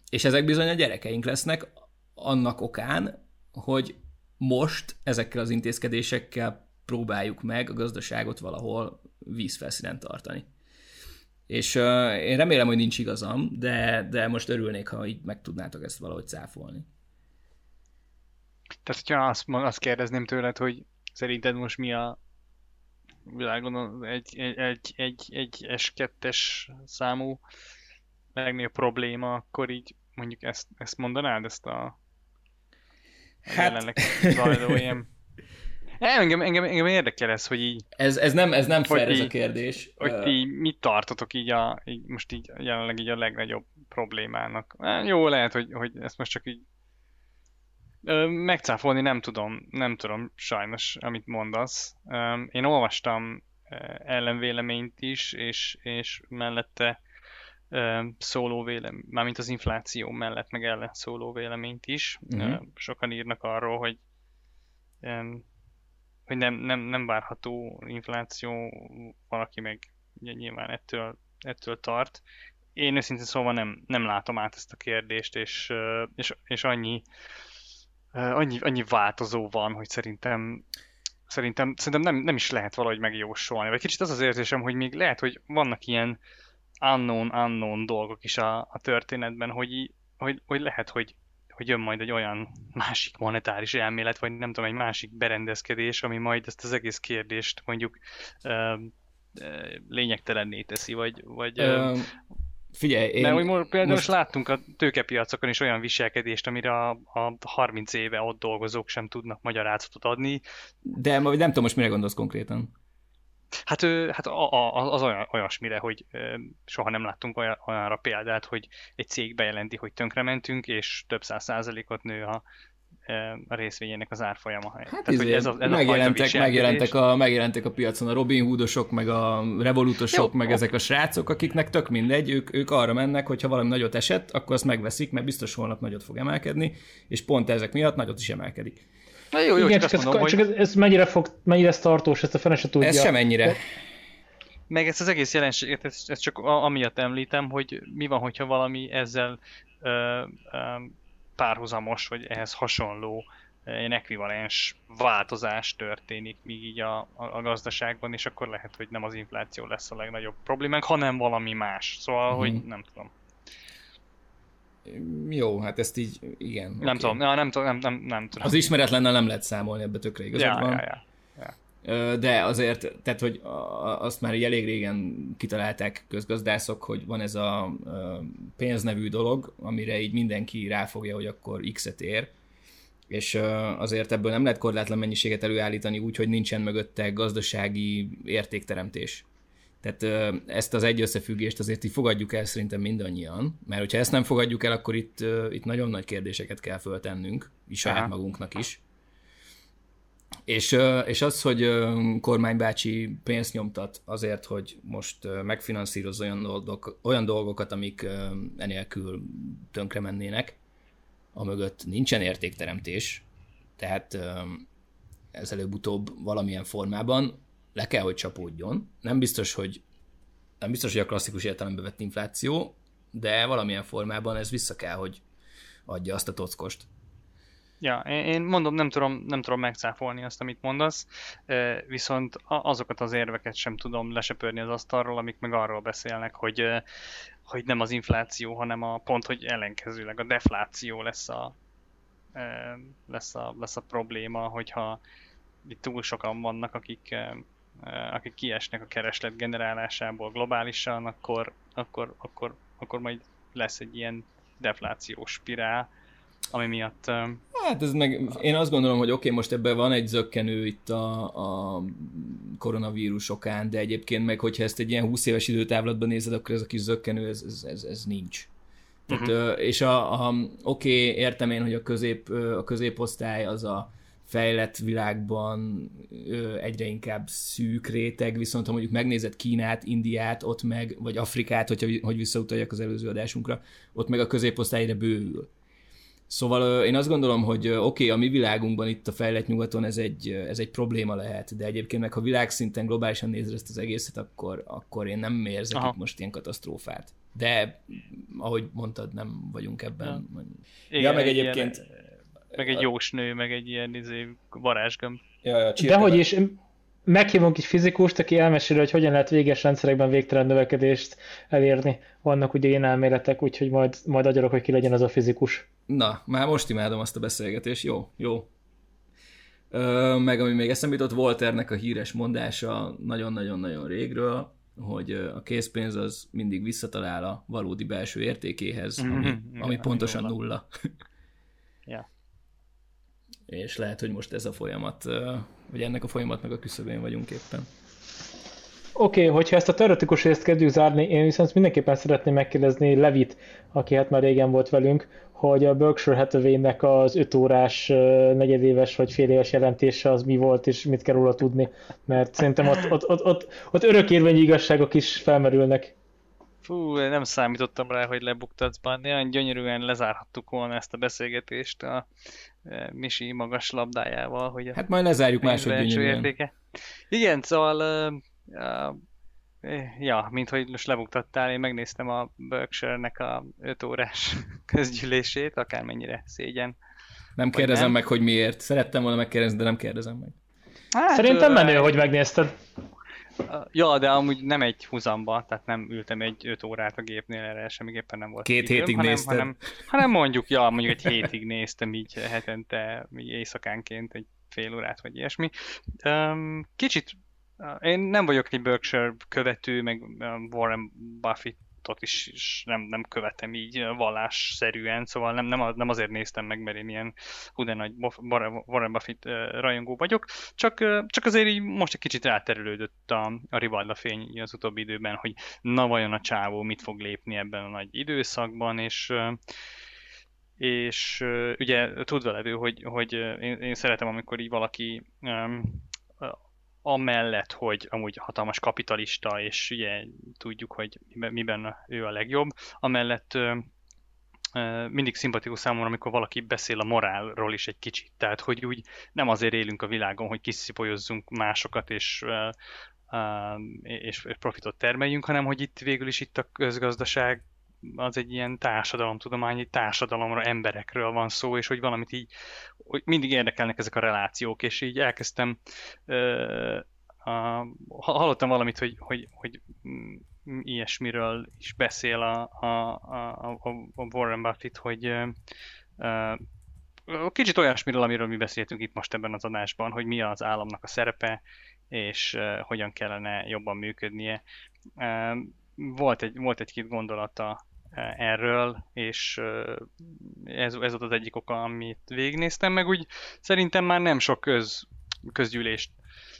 Speaker 2: és ezek bizony a gyerekeink lesznek, annak okán, hogy most ezekkel az intézkedésekkel próbáljuk meg a gazdaságot valahol vízfelszínen tartani. És uh, én remélem, hogy nincs igazam, de, de most örülnék, ha így meg tudnátok ezt valahogy cáfolni.
Speaker 1: Tehát, hogyha azt, azt kérdezném tőled, hogy szerinted most mi a világon egy, egy, egy, egy, egy S2-es számú legnagyobb probléma, akkor így mondjuk ezt, ezt mondanád, ezt a Hát... Jelenleg zajló ilyen... Engem, engem, engem érdekel ez, hogy így...
Speaker 2: Ez, ez nem, ez nem fair ez a kérdés.
Speaker 1: Hogy uh... így mit tartotok így, a, így most így jelenleg így a legnagyobb problémának. Jó, lehet, hogy, hogy ezt most csak így megcáfolni nem tudom, nem tudom sajnos, amit mondasz. Én olvastam ellenvéleményt is, és, és mellette szóló vélemény, mármint az infláció mellett meg ellen szóló véleményt is. Uh-huh. Sokan írnak arról, hogy hogy nem, nem, nem várható infláció, valaki meg ugye nyilván ettől, ettől tart. Én őszintén szóval nem, nem látom át ezt a kérdést, és, és, és annyi, annyi, annyi változó van, hogy szerintem szerintem, szerintem nem, nem is lehet valahogy megjósolni. Vagy kicsit az az érzésem, hogy még lehet, hogy vannak ilyen unknown, unknown dolgok is a, a történetben, hogy, hogy, hogy lehet, hogy, hogy jön majd egy olyan másik monetáris elmélet, vagy nem tudom, egy másik berendezkedés, ami majd ezt az egész kérdést mondjuk uh, lényegtelenné teszi, vagy, vagy um,
Speaker 2: Figyelj, én...
Speaker 1: Mert hogy például most... most láttunk a tőkepiacokon is olyan viselkedést, amire a, a 30 éve ott dolgozók sem tudnak magyarázatot adni.
Speaker 2: De nem tudom most mire gondolsz konkrétan.
Speaker 1: Hát, hát az olyan, olyasmire, hogy soha nem láttunk olyan, olyanra példát, hogy egy cég bejelenti, hogy tönkrementünk, és több száz százalékot nő a, a részvényének az árfolyama. Hát
Speaker 2: Tehát, hogy ez a, ez megjelentek, a megjelentek, a, megjelentek a piacon a Robin Hoodosok, meg a Revolutosok, Jó, meg ezek a srácok, akiknek tök mindegy, ők, ők arra mennek, hogy ha valami nagyot esett, akkor azt megveszik, mert biztos holnap nagyot fog emelkedni, és pont ezek miatt nagyot is emelkedik.
Speaker 3: Na jó, jó, Igen, csak, csak, mondom, ez, hogy... csak ez, ez, mennyire, fog, mennyire ez tartós, ezt a fene se tudja.
Speaker 2: Ez sem ennyire.
Speaker 1: Meg ezt az egész jelenséget, ezt, ezt csak amiatt említem, hogy mi van, hogyha valami ezzel ö, ö, párhuzamos, vagy ehhez hasonló ilyen ekvivalens változás történik még így a, a, a gazdaságban, és akkor lehet, hogy nem az infláció lesz a legnagyobb problémánk, hanem valami más. Szóval, hmm. hogy mhm. nem tudom.
Speaker 2: Jó, hát ezt így, igen.
Speaker 1: Nem okay. tudom, ja, nem, tudom, nem, nem, nem tudom.
Speaker 2: Az ismeretlennel nem lehet számolni, ebbe tökre igazad
Speaker 1: ja, van. Ja, ja,
Speaker 2: ja. De azért, tehát, hogy azt már elég régen kitalálták közgazdászok, hogy van ez a pénznevű dolog, amire így mindenki ráfogja, hogy akkor X-et ér, és azért ebből nem lehet korlátlan mennyiséget előállítani úgy, hogy nincsen mögötte gazdasági értékteremtés. Tehát ezt az egy összefüggést azért így fogadjuk el szerintem mindannyian, mert hogyha ezt nem fogadjuk el, akkor itt, itt nagyon nagy kérdéseket kell föltennünk, is saját magunknak is. És, és az, hogy kormánybácsi pénzt nyomtat azért, hogy most megfinanszíroz olyan, dolgok, olyan dolgokat, amik enélkül tönkre mennének, a mögött nincsen értékteremtés, tehát ez előbb-utóbb valamilyen formában le kell, hogy csapódjon. Nem biztos, hogy nem biztos, hogy a klasszikus értelembe vett infláció, de valamilyen formában ez vissza kell, hogy adja azt a tockost.
Speaker 1: Ja, én mondom, nem tudom, nem tudom megcáfolni azt, amit mondasz, viszont azokat az érveket sem tudom lesöpörni az asztalról, amik meg arról beszélnek, hogy, hogy nem az infláció, hanem a pont, hogy ellenkezőleg a defláció lesz a, lesz a, lesz a probléma, hogyha itt túl sokan vannak, akik akik kiesnek a kereslet generálásából globálisan, akkor, akkor, akkor, akkor majd lesz egy ilyen deflációs spirál, ami miatt... Eh,
Speaker 2: hát ez meg, én azt gondolom, hogy oké, okay, most ebben van egy zöggenő itt a, a koronavírus okán, de egyébként meg, hogyha ezt egy ilyen 20 éves időtávlatban nézed, akkor ez a kis zöggenő, ez, ez, ez, ez nincs. Tehát, uh-huh. És a, a oké, okay, értem én, hogy a, közép, a középosztály az a fejlett világban egyre inkább szűk réteg, viszont ha mondjuk megnézed Kínát, Indiát, ott meg, vagy Afrikát, hogyha, hogy visszautaljak az előző adásunkra, ott meg a középosztályra bővül. Szóval én azt gondolom, hogy oké, okay, a mi világunkban itt a fejlett nyugaton ez egy, ez egy probléma lehet, de egyébként meg ha világszinten globálisan nézed ezt az egészet, akkor, akkor én nem érzek Aha. itt most ilyen katasztrófát. De ahogy mondtad, nem vagyunk ebben. Ja,
Speaker 1: ja meg egyébként... Ilyen meg egy jósnő, meg egy ilyen izé, varázsgömb.
Speaker 3: Ja, ja, Dehogy is, meghívunk egy fizikust, aki elmeséli, hogy hogyan lehet véges rendszerekben végtelen növekedést elérni. Vannak ugye ilyen elméletek, úgyhogy majd, majd agyarok, hogy ki legyen az a fizikus.
Speaker 2: Na, már most imádom azt a beszélgetést. Jó, jó. Ö, meg ami még eszembe jutott, Walternek a híres mondása nagyon-nagyon-nagyon régről, hogy a készpénz az mindig visszatalál a valódi belső értékéhez, ami, mm-hmm. ami pontosan nulla. És lehet, hogy most ez a folyamat, vagy ennek a folyamatnak a küszöbén vagyunk éppen.
Speaker 3: Oké, okay, hogyha ezt a teoretikus részt kezdjük zárni, én viszont mindenképpen szeretném megkérdezni Levit, aki hát már régen volt velünk, hogy a Berkshire Hathaway-nek az 5 órás, negyedéves vagy fél éves jelentése az mi volt, és mit kell róla tudni, mert szerintem ott, ott, ott, ott, ott örökérvényi igazságok is felmerülnek.
Speaker 1: Fú, nem számítottam rá, hogy lebuktatsz, bár olyan gyönyörűen lezárhattuk volna ezt a beszélgetést a e, Misi magas labdájával. Hogy
Speaker 2: hát majd lezárjuk máshogy gyönyörűen. Értéke.
Speaker 1: Igen, szóval uh, uh, ja, mint hogy most lebuktattál, én megnéztem a Berkshire-nek a 5 órás közgyűlését, akármennyire szégyen.
Speaker 2: Nem kérdezem nem. meg, hogy miért. Szerettem volna megkérdezni, de nem kérdezem meg.
Speaker 3: Hát, Szerintem menő, hogy megnézted.
Speaker 1: Ja, de amúgy nem egy húzamba, tehát nem ültem egy 5 órát a gépnél, erre semmiképpen nem volt
Speaker 2: Két időm, hétig hanem, néztem.
Speaker 1: Hanem, hanem mondjuk, ja, mondjuk egy hétig néztem így hetente, így éjszakánként egy fél órát, vagy ilyesmi. Kicsit én nem vagyok egy Berkshire követő, meg Warren Buffett ott is, is nem, nem követem így vallásszerűen, szóval nem, nem, nem azért néztem meg, mert én ilyen húde nagy Warren Buffett rajongó vagyok, csak, csak azért így most egy kicsit ráterülődött a, a rivalda fény az utóbbi időben, hogy na vajon a csávó mit fog lépni ebben a nagy időszakban, és és ugye tudva levő, hogy, hogy én, én szeretem, amikor így valaki um, amellett, hogy amúgy hatalmas kapitalista, és ugye tudjuk, hogy miben ő a legjobb, amellett mindig szimpatikus számomra, amikor valaki beszél a morálról is egy kicsit. Tehát, hogy úgy nem azért élünk a világon, hogy kiszipolyozzunk másokat, és, és profitot termeljünk, hanem hogy itt végül is itt a közgazdaság az egy ilyen társadalomtudomány, egy társadalomra, emberekről van szó, és hogy valamit így, hogy mindig érdekelnek ezek a relációk, és így elkezdtem, uh, a, hallottam valamit, hogy, hogy, hogy ilyesmiről is beszél a, a, a, a Warren Buffett, hogy uh, kicsit olyasmiről, amiről mi beszéltünk itt most ebben az adásban, hogy mi az államnak a szerepe, és uh, hogyan kellene jobban működnie. Uh, volt, egy, volt egy-két gondolata erről, és ez, ez volt az egyik oka, amit végignéztem, meg úgy szerintem már nem sok köz, közgyűlést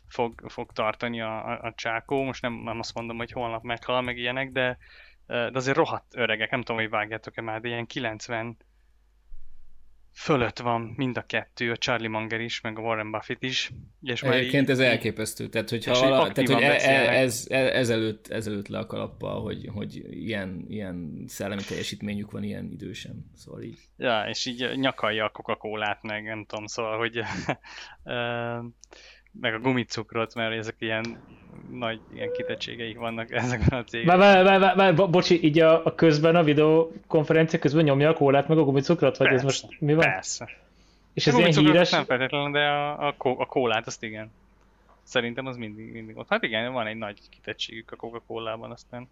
Speaker 1: fog, fog tartani a, a csákó. Most nem, nem azt mondom, hogy holnap meghal, meg ilyenek, de, de azért rohadt öregek. Nem tudom, hogy vágjátok-e már, de ilyen 90 fölött van mind a kettő, a Charlie Munger is, meg a Warren Buffett is.
Speaker 2: És Egyébként így, ez elképesztő. Tehát, hogyha vala, tehát, hogy e, e, ez, ez, ezelőtt, ezelőtt le a kalappal, hogy, hogy ilyen, ilyen szellemi teljesítményük van ilyen idősen. Szóval így.
Speaker 1: Ja, és így nyakalja a Coca-Colát, meg nem tudom, szóval, hogy meg a gumicukrot, mert ezek ilyen nagy ilyen kitettségeik vannak ezekben a cégekben.
Speaker 3: Már, már, már, már, bocsi, így a, a közben, a videokonferencia közben nyomja a kólát, meg a gumicukrot, vagy persze, ez most mi van?
Speaker 1: Persze.
Speaker 3: És ez ilyen híres?
Speaker 1: Nem feltétlenül, de a, a, a kólát azt igen. Szerintem az mindig, mindig ott. Hát igen, van egy nagy kitettségük a Coca-Colában aztán.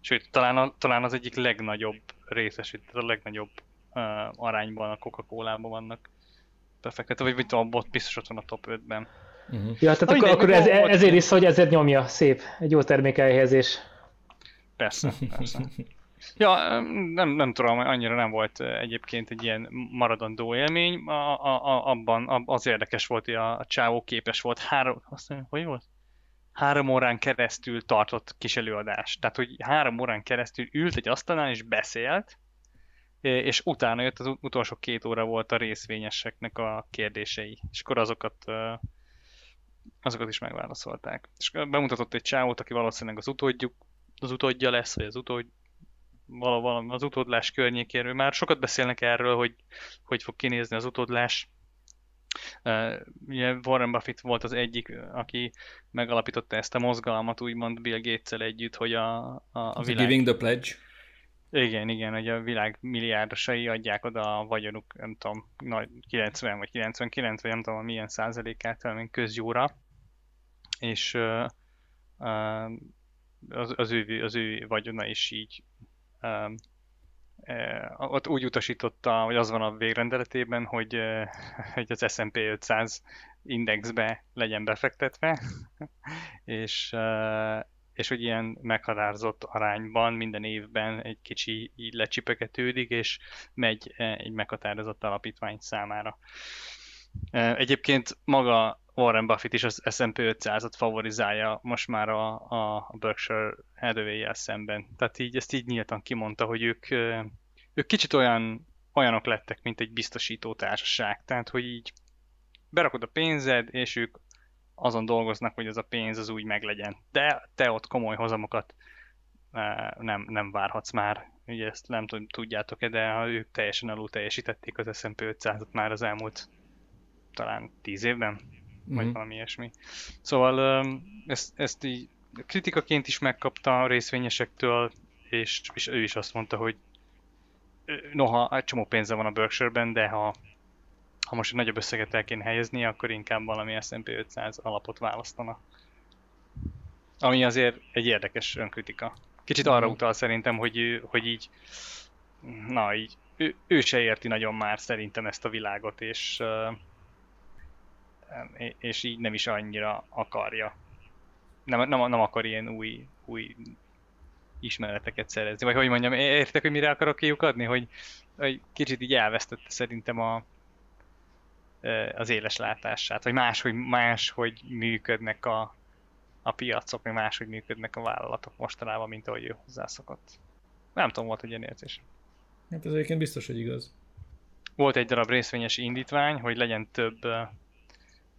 Speaker 1: Sőt, talán, a, talán az egyik legnagyobb részesített, a legnagyobb uh, arányban a Coca-Colában vannak befektetve, vagy, vagy a bot biztos ott van a top 5-ben.
Speaker 3: Uh-huh. Ja, tehát akkor, akkor ez, ezért is, hogy ezért nyomja, szép, egy jó termékelhelyezés.
Speaker 1: Persze, persze. Ja, nem, nem tudom, annyira nem volt egyébként egy ilyen maradandó élmény. A, a, a, abban az érdekes volt, hogy a, a csávó képes volt három, azt mondja, hogy volt? Három órán keresztül tartott kis előadást. Tehát, hogy három órán keresztül ült egy asztalán és beszélt, és utána jött az utolsó két óra volt a részvényeseknek a kérdései. És akkor azokat azokat is megválaszolták. És bemutatott egy csávót, aki valószínűleg az utódjuk, az utódja lesz, vagy az utód, valami az utódlás környékéről. Már sokat beszélnek erről, hogy hogy fog kinézni az utódlás. Ugye Warren Buffett volt az egyik, aki megalapította ezt a mozgalmat, úgymond Bill gates együtt, hogy a, a,
Speaker 2: a világ... Giving the pledge.
Speaker 1: Igen, igen, hogy a világ milliárdosai adják oda a vagyonuk, nem tudom, 90 vagy 99, vagy nem tudom, milyen százalékát mint közjóra, és az, az, ő, az ő vagyona is így uh, ott úgy utasította, hogy az van a végrendeletében, hogy, uh, hogy az S&P 500 indexbe legyen befektetve, és és hogy ilyen meghatározott arányban minden évben egy kicsi így lecsipegetődik, és megy e, egy meghatározott alapítvány számára. E, egyébként maga Warren Buffett is az S&P 500-at favorizálja most már a, a Berkshire hathaway szemben. Tehát így ezt így nyíltan kimondta, hogy ők, e, ők kicsit olyan, olyanok lettek, mint egy biztosító társaság. Tehát, hogy így berakod a pénzed, és ők azon dolgoznak, hogy ez a pénz az úgy meglegyen. De te ott komoly hozamokat e, nem, nem várhatsz már. Ugye ezt nem tudjátok-e, de ők teljesen alul teljesítették az S&P 500-at már az elmúlt talán 10 évben, mm-hmm. vagy mhm. valami ilyesmi. Szóval ezt, ezt így kritikaként is megkapta a részvényesektől, és, és ő is azt mondta, hogy noha egy csomó pénze van a Berkshire-ben, de ha ha most egy nagyobb összeget el kéne helyezni, akkor inkább valami S&P 500 alapot választana. Ami azért egy érdekes önkritika. Kicsit arra mhm. utal szerintem, hogy, hogy így, na így, ő, ő se érti nagyon már szerintem ezt a világot, és, és így nem is annyira akarja. Nem, nem, nem akar ilyen új, új ismereteket szerezni. Vagy hogy mondjam, értek, hogy mire akarok kiukadni? Hogy, hogy kicsit így elvesztette szerintem a, az éles látását, vagy máshogy, máshogy működnek a, a piacok, meg máshogy működnek a vállalatok mostanában, mint ahogy ő hozzászokott. Nem tudom, volt egy ilyen érzés.
Speaker 2: Hát ez egyébként biztos, hogy igaz.
Speaker 1: Volt egy darab részvényes indítvány, hogy legyen több,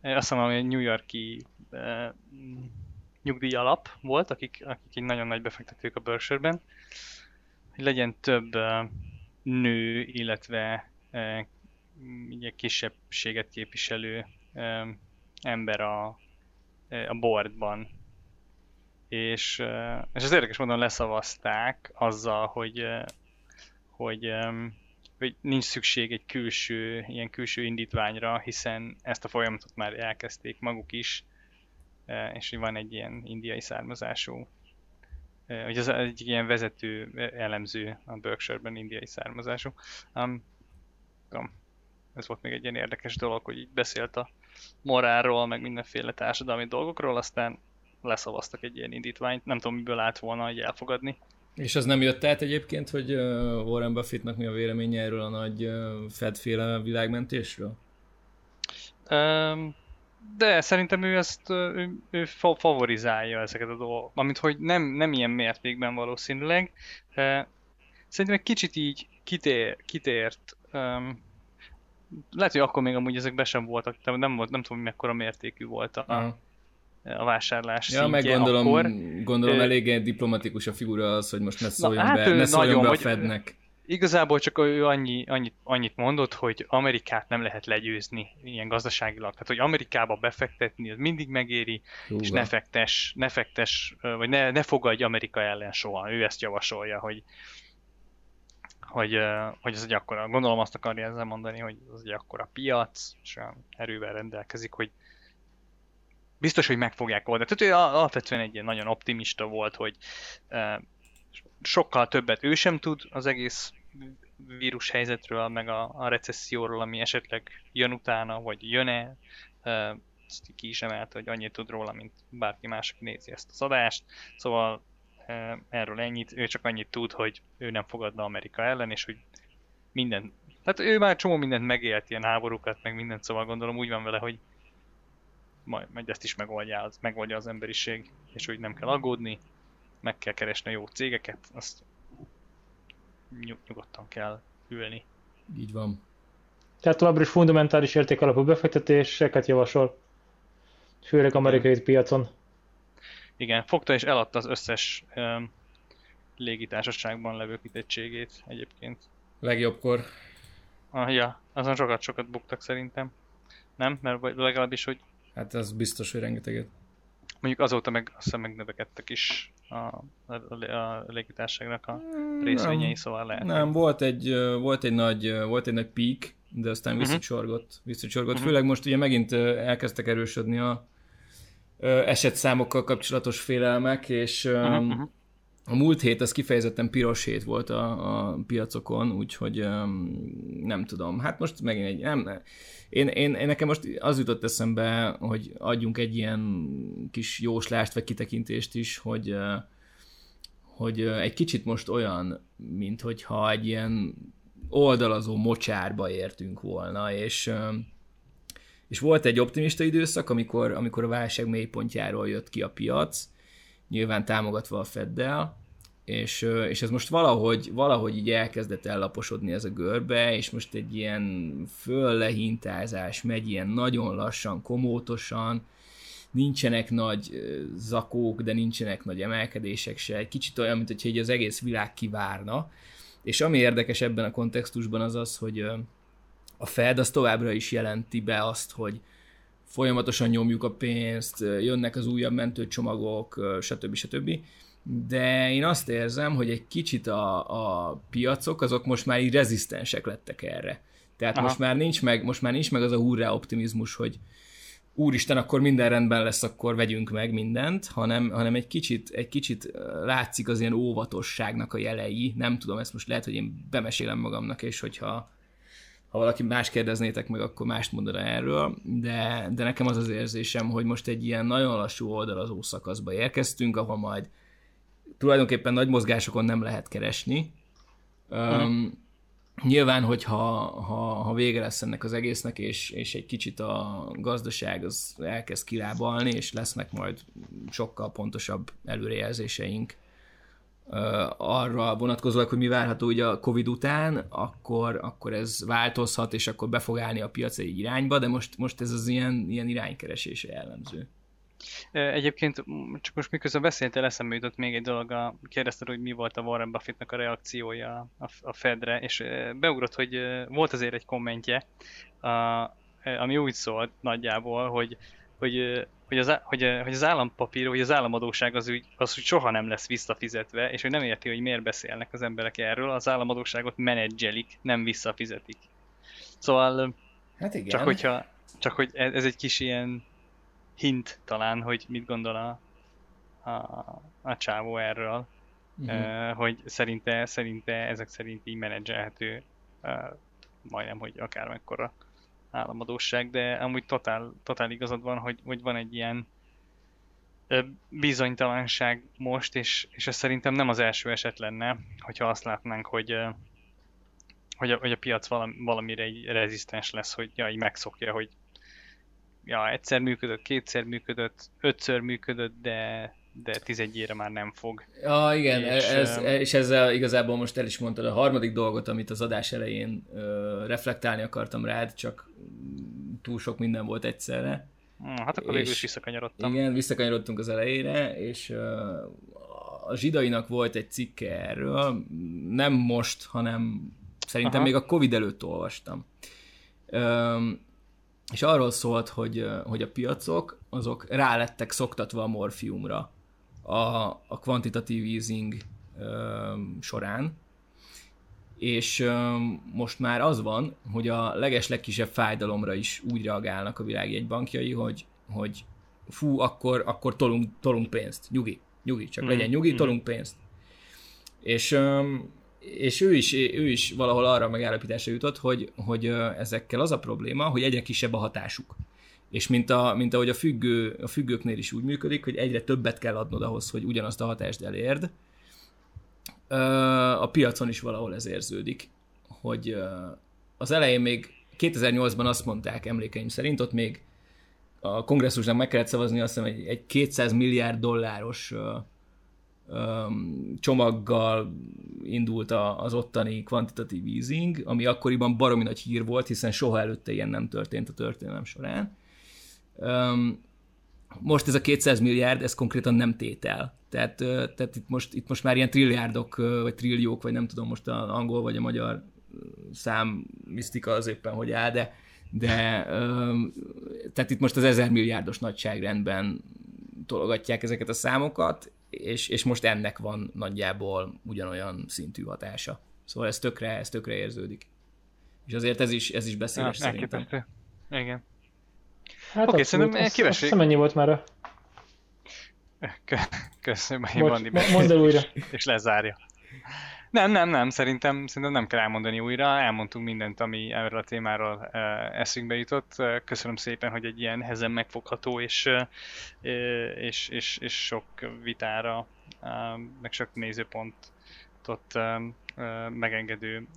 Speaker 1: azt mondom, hogy New Yorki uh, nyugdíj alap volt, akik, akik egy nagyon nagy befektetők a Berkshire-ben, hogy legyen több nő, illetve ugye kisebbséget képviselő ember a, e, a boardban. És, e, és az érdekes módon leszavazták azzal, hogy, e, hogy, hogy nincs szükség egy külső, ilyen külső indítványra, hiszen ezt a folyamatot már elkezdték maguk is, és hogy van egy ilyen indiai származású, hogy az egy ilyen vezető elemző a Berkshire-ben indiai származású. Um, tudom, ez volt még egy ilyen érdekes dolog, hogy így beszélt a morálról, meg mindenféle társadalmi dolgokról, aztán leszavaztak egy ilyen indítványt, nem tudom miből állt volna hogy elfogadni.
Speaker 2: És az nem jött át egyébként, hogy Warren Buffettnak mi a véleménye erről a nagy Fedféle világmentésről?
Speaker 1: Um, de szerintem ő ezt ő, ő favorizálja ezeket a dolgokat, amint hogy nem, nem ilyen mértékben valószínűleg. Szerintem egy kicsit így kitér, kitért um, lehet, hogy akkor még amúgy ezek be sem voltak, de nem, volt, nem tudom, hogy mekkora mértékű volt a, uh-huh. a vásárlás
Speaker 2: Ja, meg gondolom,
Speaker 1: akkor.
Speaker 2: gondolom eléggé diplomatikus a figura az, hogy most ne szóljon Na, hát be, ne szóljon nagyon, be a Fednek.
Speaker 1: Igazából csak ő annyi, annyit, annyit mondott, hogy Amerikát nem lehet legyőzni ilyen gazdaságilag. Tehát, hogy Amerikába befektetni, az mindig megéri, Húva. és ne fektes, ne fektes, vagy ne, ne fogadj Amerika ellen soha. Ő ezt javasolja, hogy, hogy, hogy ez egy akkora, gondolom azt akarja ezzel mondani, hogy ez egy akkora piac, és olyan erővel rendelkezik, hogy biztos, hogy meg fogják oldani. Tehát ő alapvetően egy ilyen nagyon optimista volt, hogy sokkal többet ő sem tud az egész vírus helyzetről, meg a, a recesszióról, ami esetleg jön utána, vagy jön-e, ezt ki is emelte, hogy annyit tud róla, mint bárki más, nézi ezt az adást. Szóval erről ennyit, ő csak annyit tud, hogy ő nem fogadna Amerika ellen, és hogy minden, hát ő már csomó mindent megélt, ilyen háborúkat, meg mindent, szóval gondolom úgy van vele, hogy majd, majd ezt is megoldja az, megoldja az emberiség, és hogy nem kell aggódni, meg kell keresni a jó cégeket, azt nyug, nyugodtan kell ülni.
Speaker 2: Így van.
Speaker 3: Tehát továbbra is fundamentális értékalapú befektetéseket javasol, főleg amerikai piacon.
Speaker 1: Igen, fogta és eladta az összes um, légitársaságban levő kitettségét egyébként.
Speaker 2: Legjobbkor.
Speaker 1: Ah, ja, azon sokat-sokat buktak szerintem. Nem? Mert legalábbis, hogy...
Speaker 2: Hát ez biztos, hogy rengeteget.
Speaker 1: Mondjuk azóta meg azt hiszem megnövekedtek is a, a, a légitárságnak a részvényei, nem, szóval lehet.
Speaker 2: Nem, volt egy, volt egy nagy, volt egy nagy peak, de aztán mhm. visszacsorgott, visszacsorgott. Uh-huh. Főleg most ugye megint elkezdtek erősödni a, esetszámokkal kapcsolatos félelmek, és a múlt hét az kifejezetten piros hét volt a, a piacokon, úgyhogy nem tudom. Hát most megint egy... Nem, én, én, én nekem most az jutott eszembe, hogy adjunk egy ilyen kis jóslást, vagy kitekintést is, hogy hogy egy kicsit most olyan, mint hogyha egy ilyen oldalazó mocsárba értünk volna, és és volt egy optimista időszak, amikor, amikor a válság mélypontjáról jött ki a piac, nyilván támogatva a Feddel, és, és ez most valahogy, valahogy így elkezdett ellaposodni ez a görbe, és most egy ilyen föllehintázás megy ilyen nagyon lassan, komótosan, nincsenek nagy zakók, de nincsenek nagy emelkedések se, egy kicsit olyan, mint hogyha az egész világ kivárna, és ami érdekes ebben a kontextusban az az, hogy a Fed az továbbra is jelenti be azt, hogy folyamatosan nyomjuk a pénzt, jönnek az újabb mentőcsomagok, stb. stb. De én azt érzem, hogy egy kicsit a, a piacok azok most már így rezisztensek lettek erre. Tehát Aha. most már nincs meg, most már nincs meg az a hurrá optimizmus, hogy úristen, akkor minden rendben lesz, akkor vegyünk meg mindent, hanem, hanem egy, kicsit, egy kicsit látszik az ilyen óvatosságnak a jelei. Nem tudom, ezt most lehet, hogy én bemesélem magamnak, és hogyha ha valaki más kérdeznétek meg, akkor mást mondana erről, de, de nekem az az érzésem, hogy most egy ilyen nagyon lassú oldalazó szakaszba érkeztünk, ahol majd tulajdonképpen nagy mozgásokon nem lehet keresni. Uh-huh. Um, nyilván, hogyha ha, ha vége lesz ennek az egésznek, és, és egy kicsit a gazdaság az elkezd kilábalni, és lesznek majd sokkal pontosabb előrejelzéseink arra vonatkozólag, hogy mi várható ugye a Covid után, akkor, akkor ez változhat, és akkor be fog állni a piac egy irányba, de most, most ez az ilyen, ilyen iránykeresése jellemző.
Speaker 1: Egyébként csak most miközben beszéltél, eszembe jutott még egy dolog, a, kérdezted, hogy mi volt a Warren Buffettnak a reakciója a, a Fedre, és beugrott, hogy volt azért egy kommentje, a, ami úgy szólt nagyjából, hogy hogy, hogy, az, hogy, hogy az állampapír, vagy az államadóság az úgy, az úgy soha nem lesz visszafizetve, és hogy nem érti, hogy miért beszélnek az emberek erről, az államadóságot menedzselik, nem visszafizetik. Szóval
Speaker 2: hát igen.
Speaker 1: csak hogyha, csak hogy ez, ez egy kis ilyen hint talán, hogy mit gondol a, a, a csávó erről, uh-huh. uh, hogy szerinte, szerinte ezek szerint így menedzselhető majdnem, hogy akármekkora államadóság, de amúgy totál, totál igazad van, hogy, hogy van egy ilyen bizonytalanság most, és, és ez szerintem nem az első eset lenne, hogyha azt látnánk, hogy, hogy, a, hogy a piac valami, valamire egy rezisztens lesz, hogy ja, így megszokja, hogy ja, egyszer működött, kétszer működött, ötször működött, de, de tizedjére már nem fog.
Speaker 2: Ja, igen, és, ez, és ezzel igazából most el is mondtad a harmadik dolgot, amit az adás elején ö, reflektálni akartam rád, csak túl sok minden volt egyszerre.
Speaker 1: Hmm, hát akkor végül is visszakanyarodtam.
Speaker 2: Igen, visszakanyarodtunk az elejére, és ö, a zsidainak volt egy cikke erről, nem most, hanem szerintem Aha. még a Covid előtt olvastam. Ö, és arról szólt, hogy, hogy a piacok azok rálettek szoktatva a morfiumra a, a kvantitatív easing ö, során, és ö, most már az van, hogy a leges legkisebb fájdalomra is úgy reagálnak a világ jegybankjai, hogy, hogy fú, akkor, akkor tolunk, tolunk pénzt, nyugi, nyugi, csak mm. legyen nyugi, mm. tolunk pénzt. És ö, és ő is, ő is valahol arra megállapításra jutott, hogy, hogy ezekkel az a probléma, hogy egyre kisebb a hatásuk. És mint, a, mint ahogy a, függő, a függőknél is úgy működik, hogy egyre többet kell adnod ahhoz, hogy ugyanazt a hatást elérd, a piacon is valahol ez érződik, hogy az elején még 2008-ban azt mondták emlékeim szerint, ott még a kongresszusnak meg kellett szavazni azt hiszem egy, egy 200 milliárd dolláros csomaggal indult az ottani kvantitatív easing, ami akkoriban baromi nagy hír volt, hiszen soha előtte ilyen nem történt a történelem során. Most ez a 200 milliárd, ez konkrétan nem tétel. Tehát, tehát itt, most, itt most már ilyen trilliárdok, vagy trilliók, vagy nem tudom most az angol vagy a magyar szám misztika az éppen, hogy áll, de, de tehát itt most az ezer milliárdos nagyságrendben tologatják ezeket a számokat, és, és most ennek van nagyjából ugyanolyan szintű hatása. Szóval ez tökre, ez tökre érződik. És azért ez is, ez is beszéles ja, szerintem.
Speaker 1: Igen.
Speaker 3: Hát Oké, okay, szerintem kivessék. Azt mennyi volt már a...
Speaker 1: Köszönöm,
Speaker 3: hogy Bandi Mondd el újra.
Speaker 1: És lezárja. Nem, nem, nem, szerintem, szerintem nem kell elmondani újra, elmondtunk mindent, ami erről a témáról eszünkbe jutott. Köszönöm szépen, hogy egy ilyen hezen megfogható és, és, és, és sok vitára, meg sok nézőpontot uh, megengedő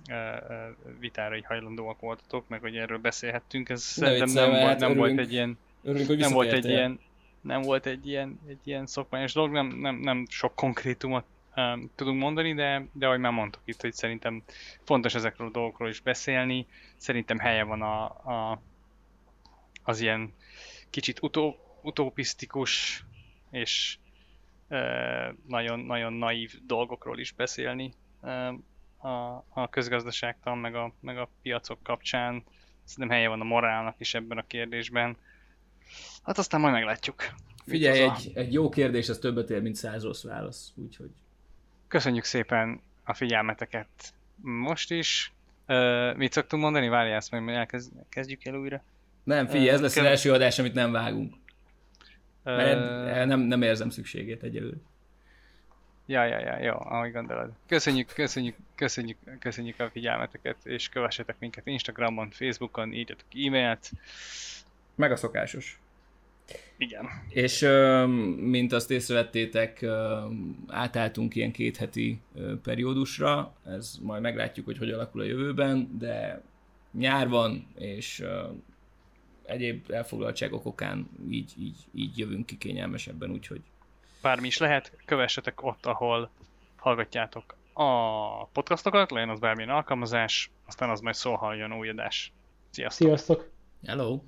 Speaker 1: vitára így hajlandóak voltatok, meg hogy erről beszélhettünk. Ez szerintem nem, volt, hát nem örülünk, volt egy ilyen örülünk, nem volt egy ilyen nem volt egy ilyen, egy ilyen szokványos dolog, nem, nem, nem sok konkrétumot um, tudunk mondani, de, de ahogy már mondtuk itt, hogy szerintem fontos ezekről a dolgokról is beszélni. Szerintem helye van a, a, az ilyen kicsit utó, utopisztikus és nagyon, nagyon naív dolgokról is beszélni a, a közgazdaságtan, meg a, meg a piacok kapcsán. Szerintem helye van a morálnak is ebben a kérdésben. Hát aztán majd meglátjuk.
Speaker 2: Figyelj, egy, a... egy jó kérdés, az többet ér, mint száz rossz válasz, úgyhogy...
Speaker 1: Köszönjük szépen a figyelmeteket most is. Uh, mit szoktunk mondani? Várjál, ezt meg elkezdjük el újra.
Speaker 2: Nem, figyelj, ez lesz uh, az első adás, amit nem vágunk. Mert uh, nem, nem érzem szükségét egyelőre.
Speaker 1: Ja, ja, ja, jó, ahogy gondolod. Köszönjük, köszönjük, köszönjük, köszönjük a figyelmeteket, és kövessetek minket Instagramon, Facebookon, írjatok e-mailt.
Speaker 2: Meg a szokásos.
Speaker 1: Igen.
Speaker 2: És mint azt észrevettétek, átálltunk ilyen kétheti periódusra, ez majd meglátjuk, hogy hogy alakul a jövőben, de nyár van, és egyéb elfoglaltságok okán így, így, így jövünk ki kényelmesebben, úgyhogy...
Speaker 1: Bármi is lehet, kövessetek ott, ahol hallgatjátok a podcastokat, legyen az bármilyen alkalmazás, aztán az majd szól, ha jön új adás. Sziasztok!
Speaker 3: Sziasztok!
Speaker 2: Hello!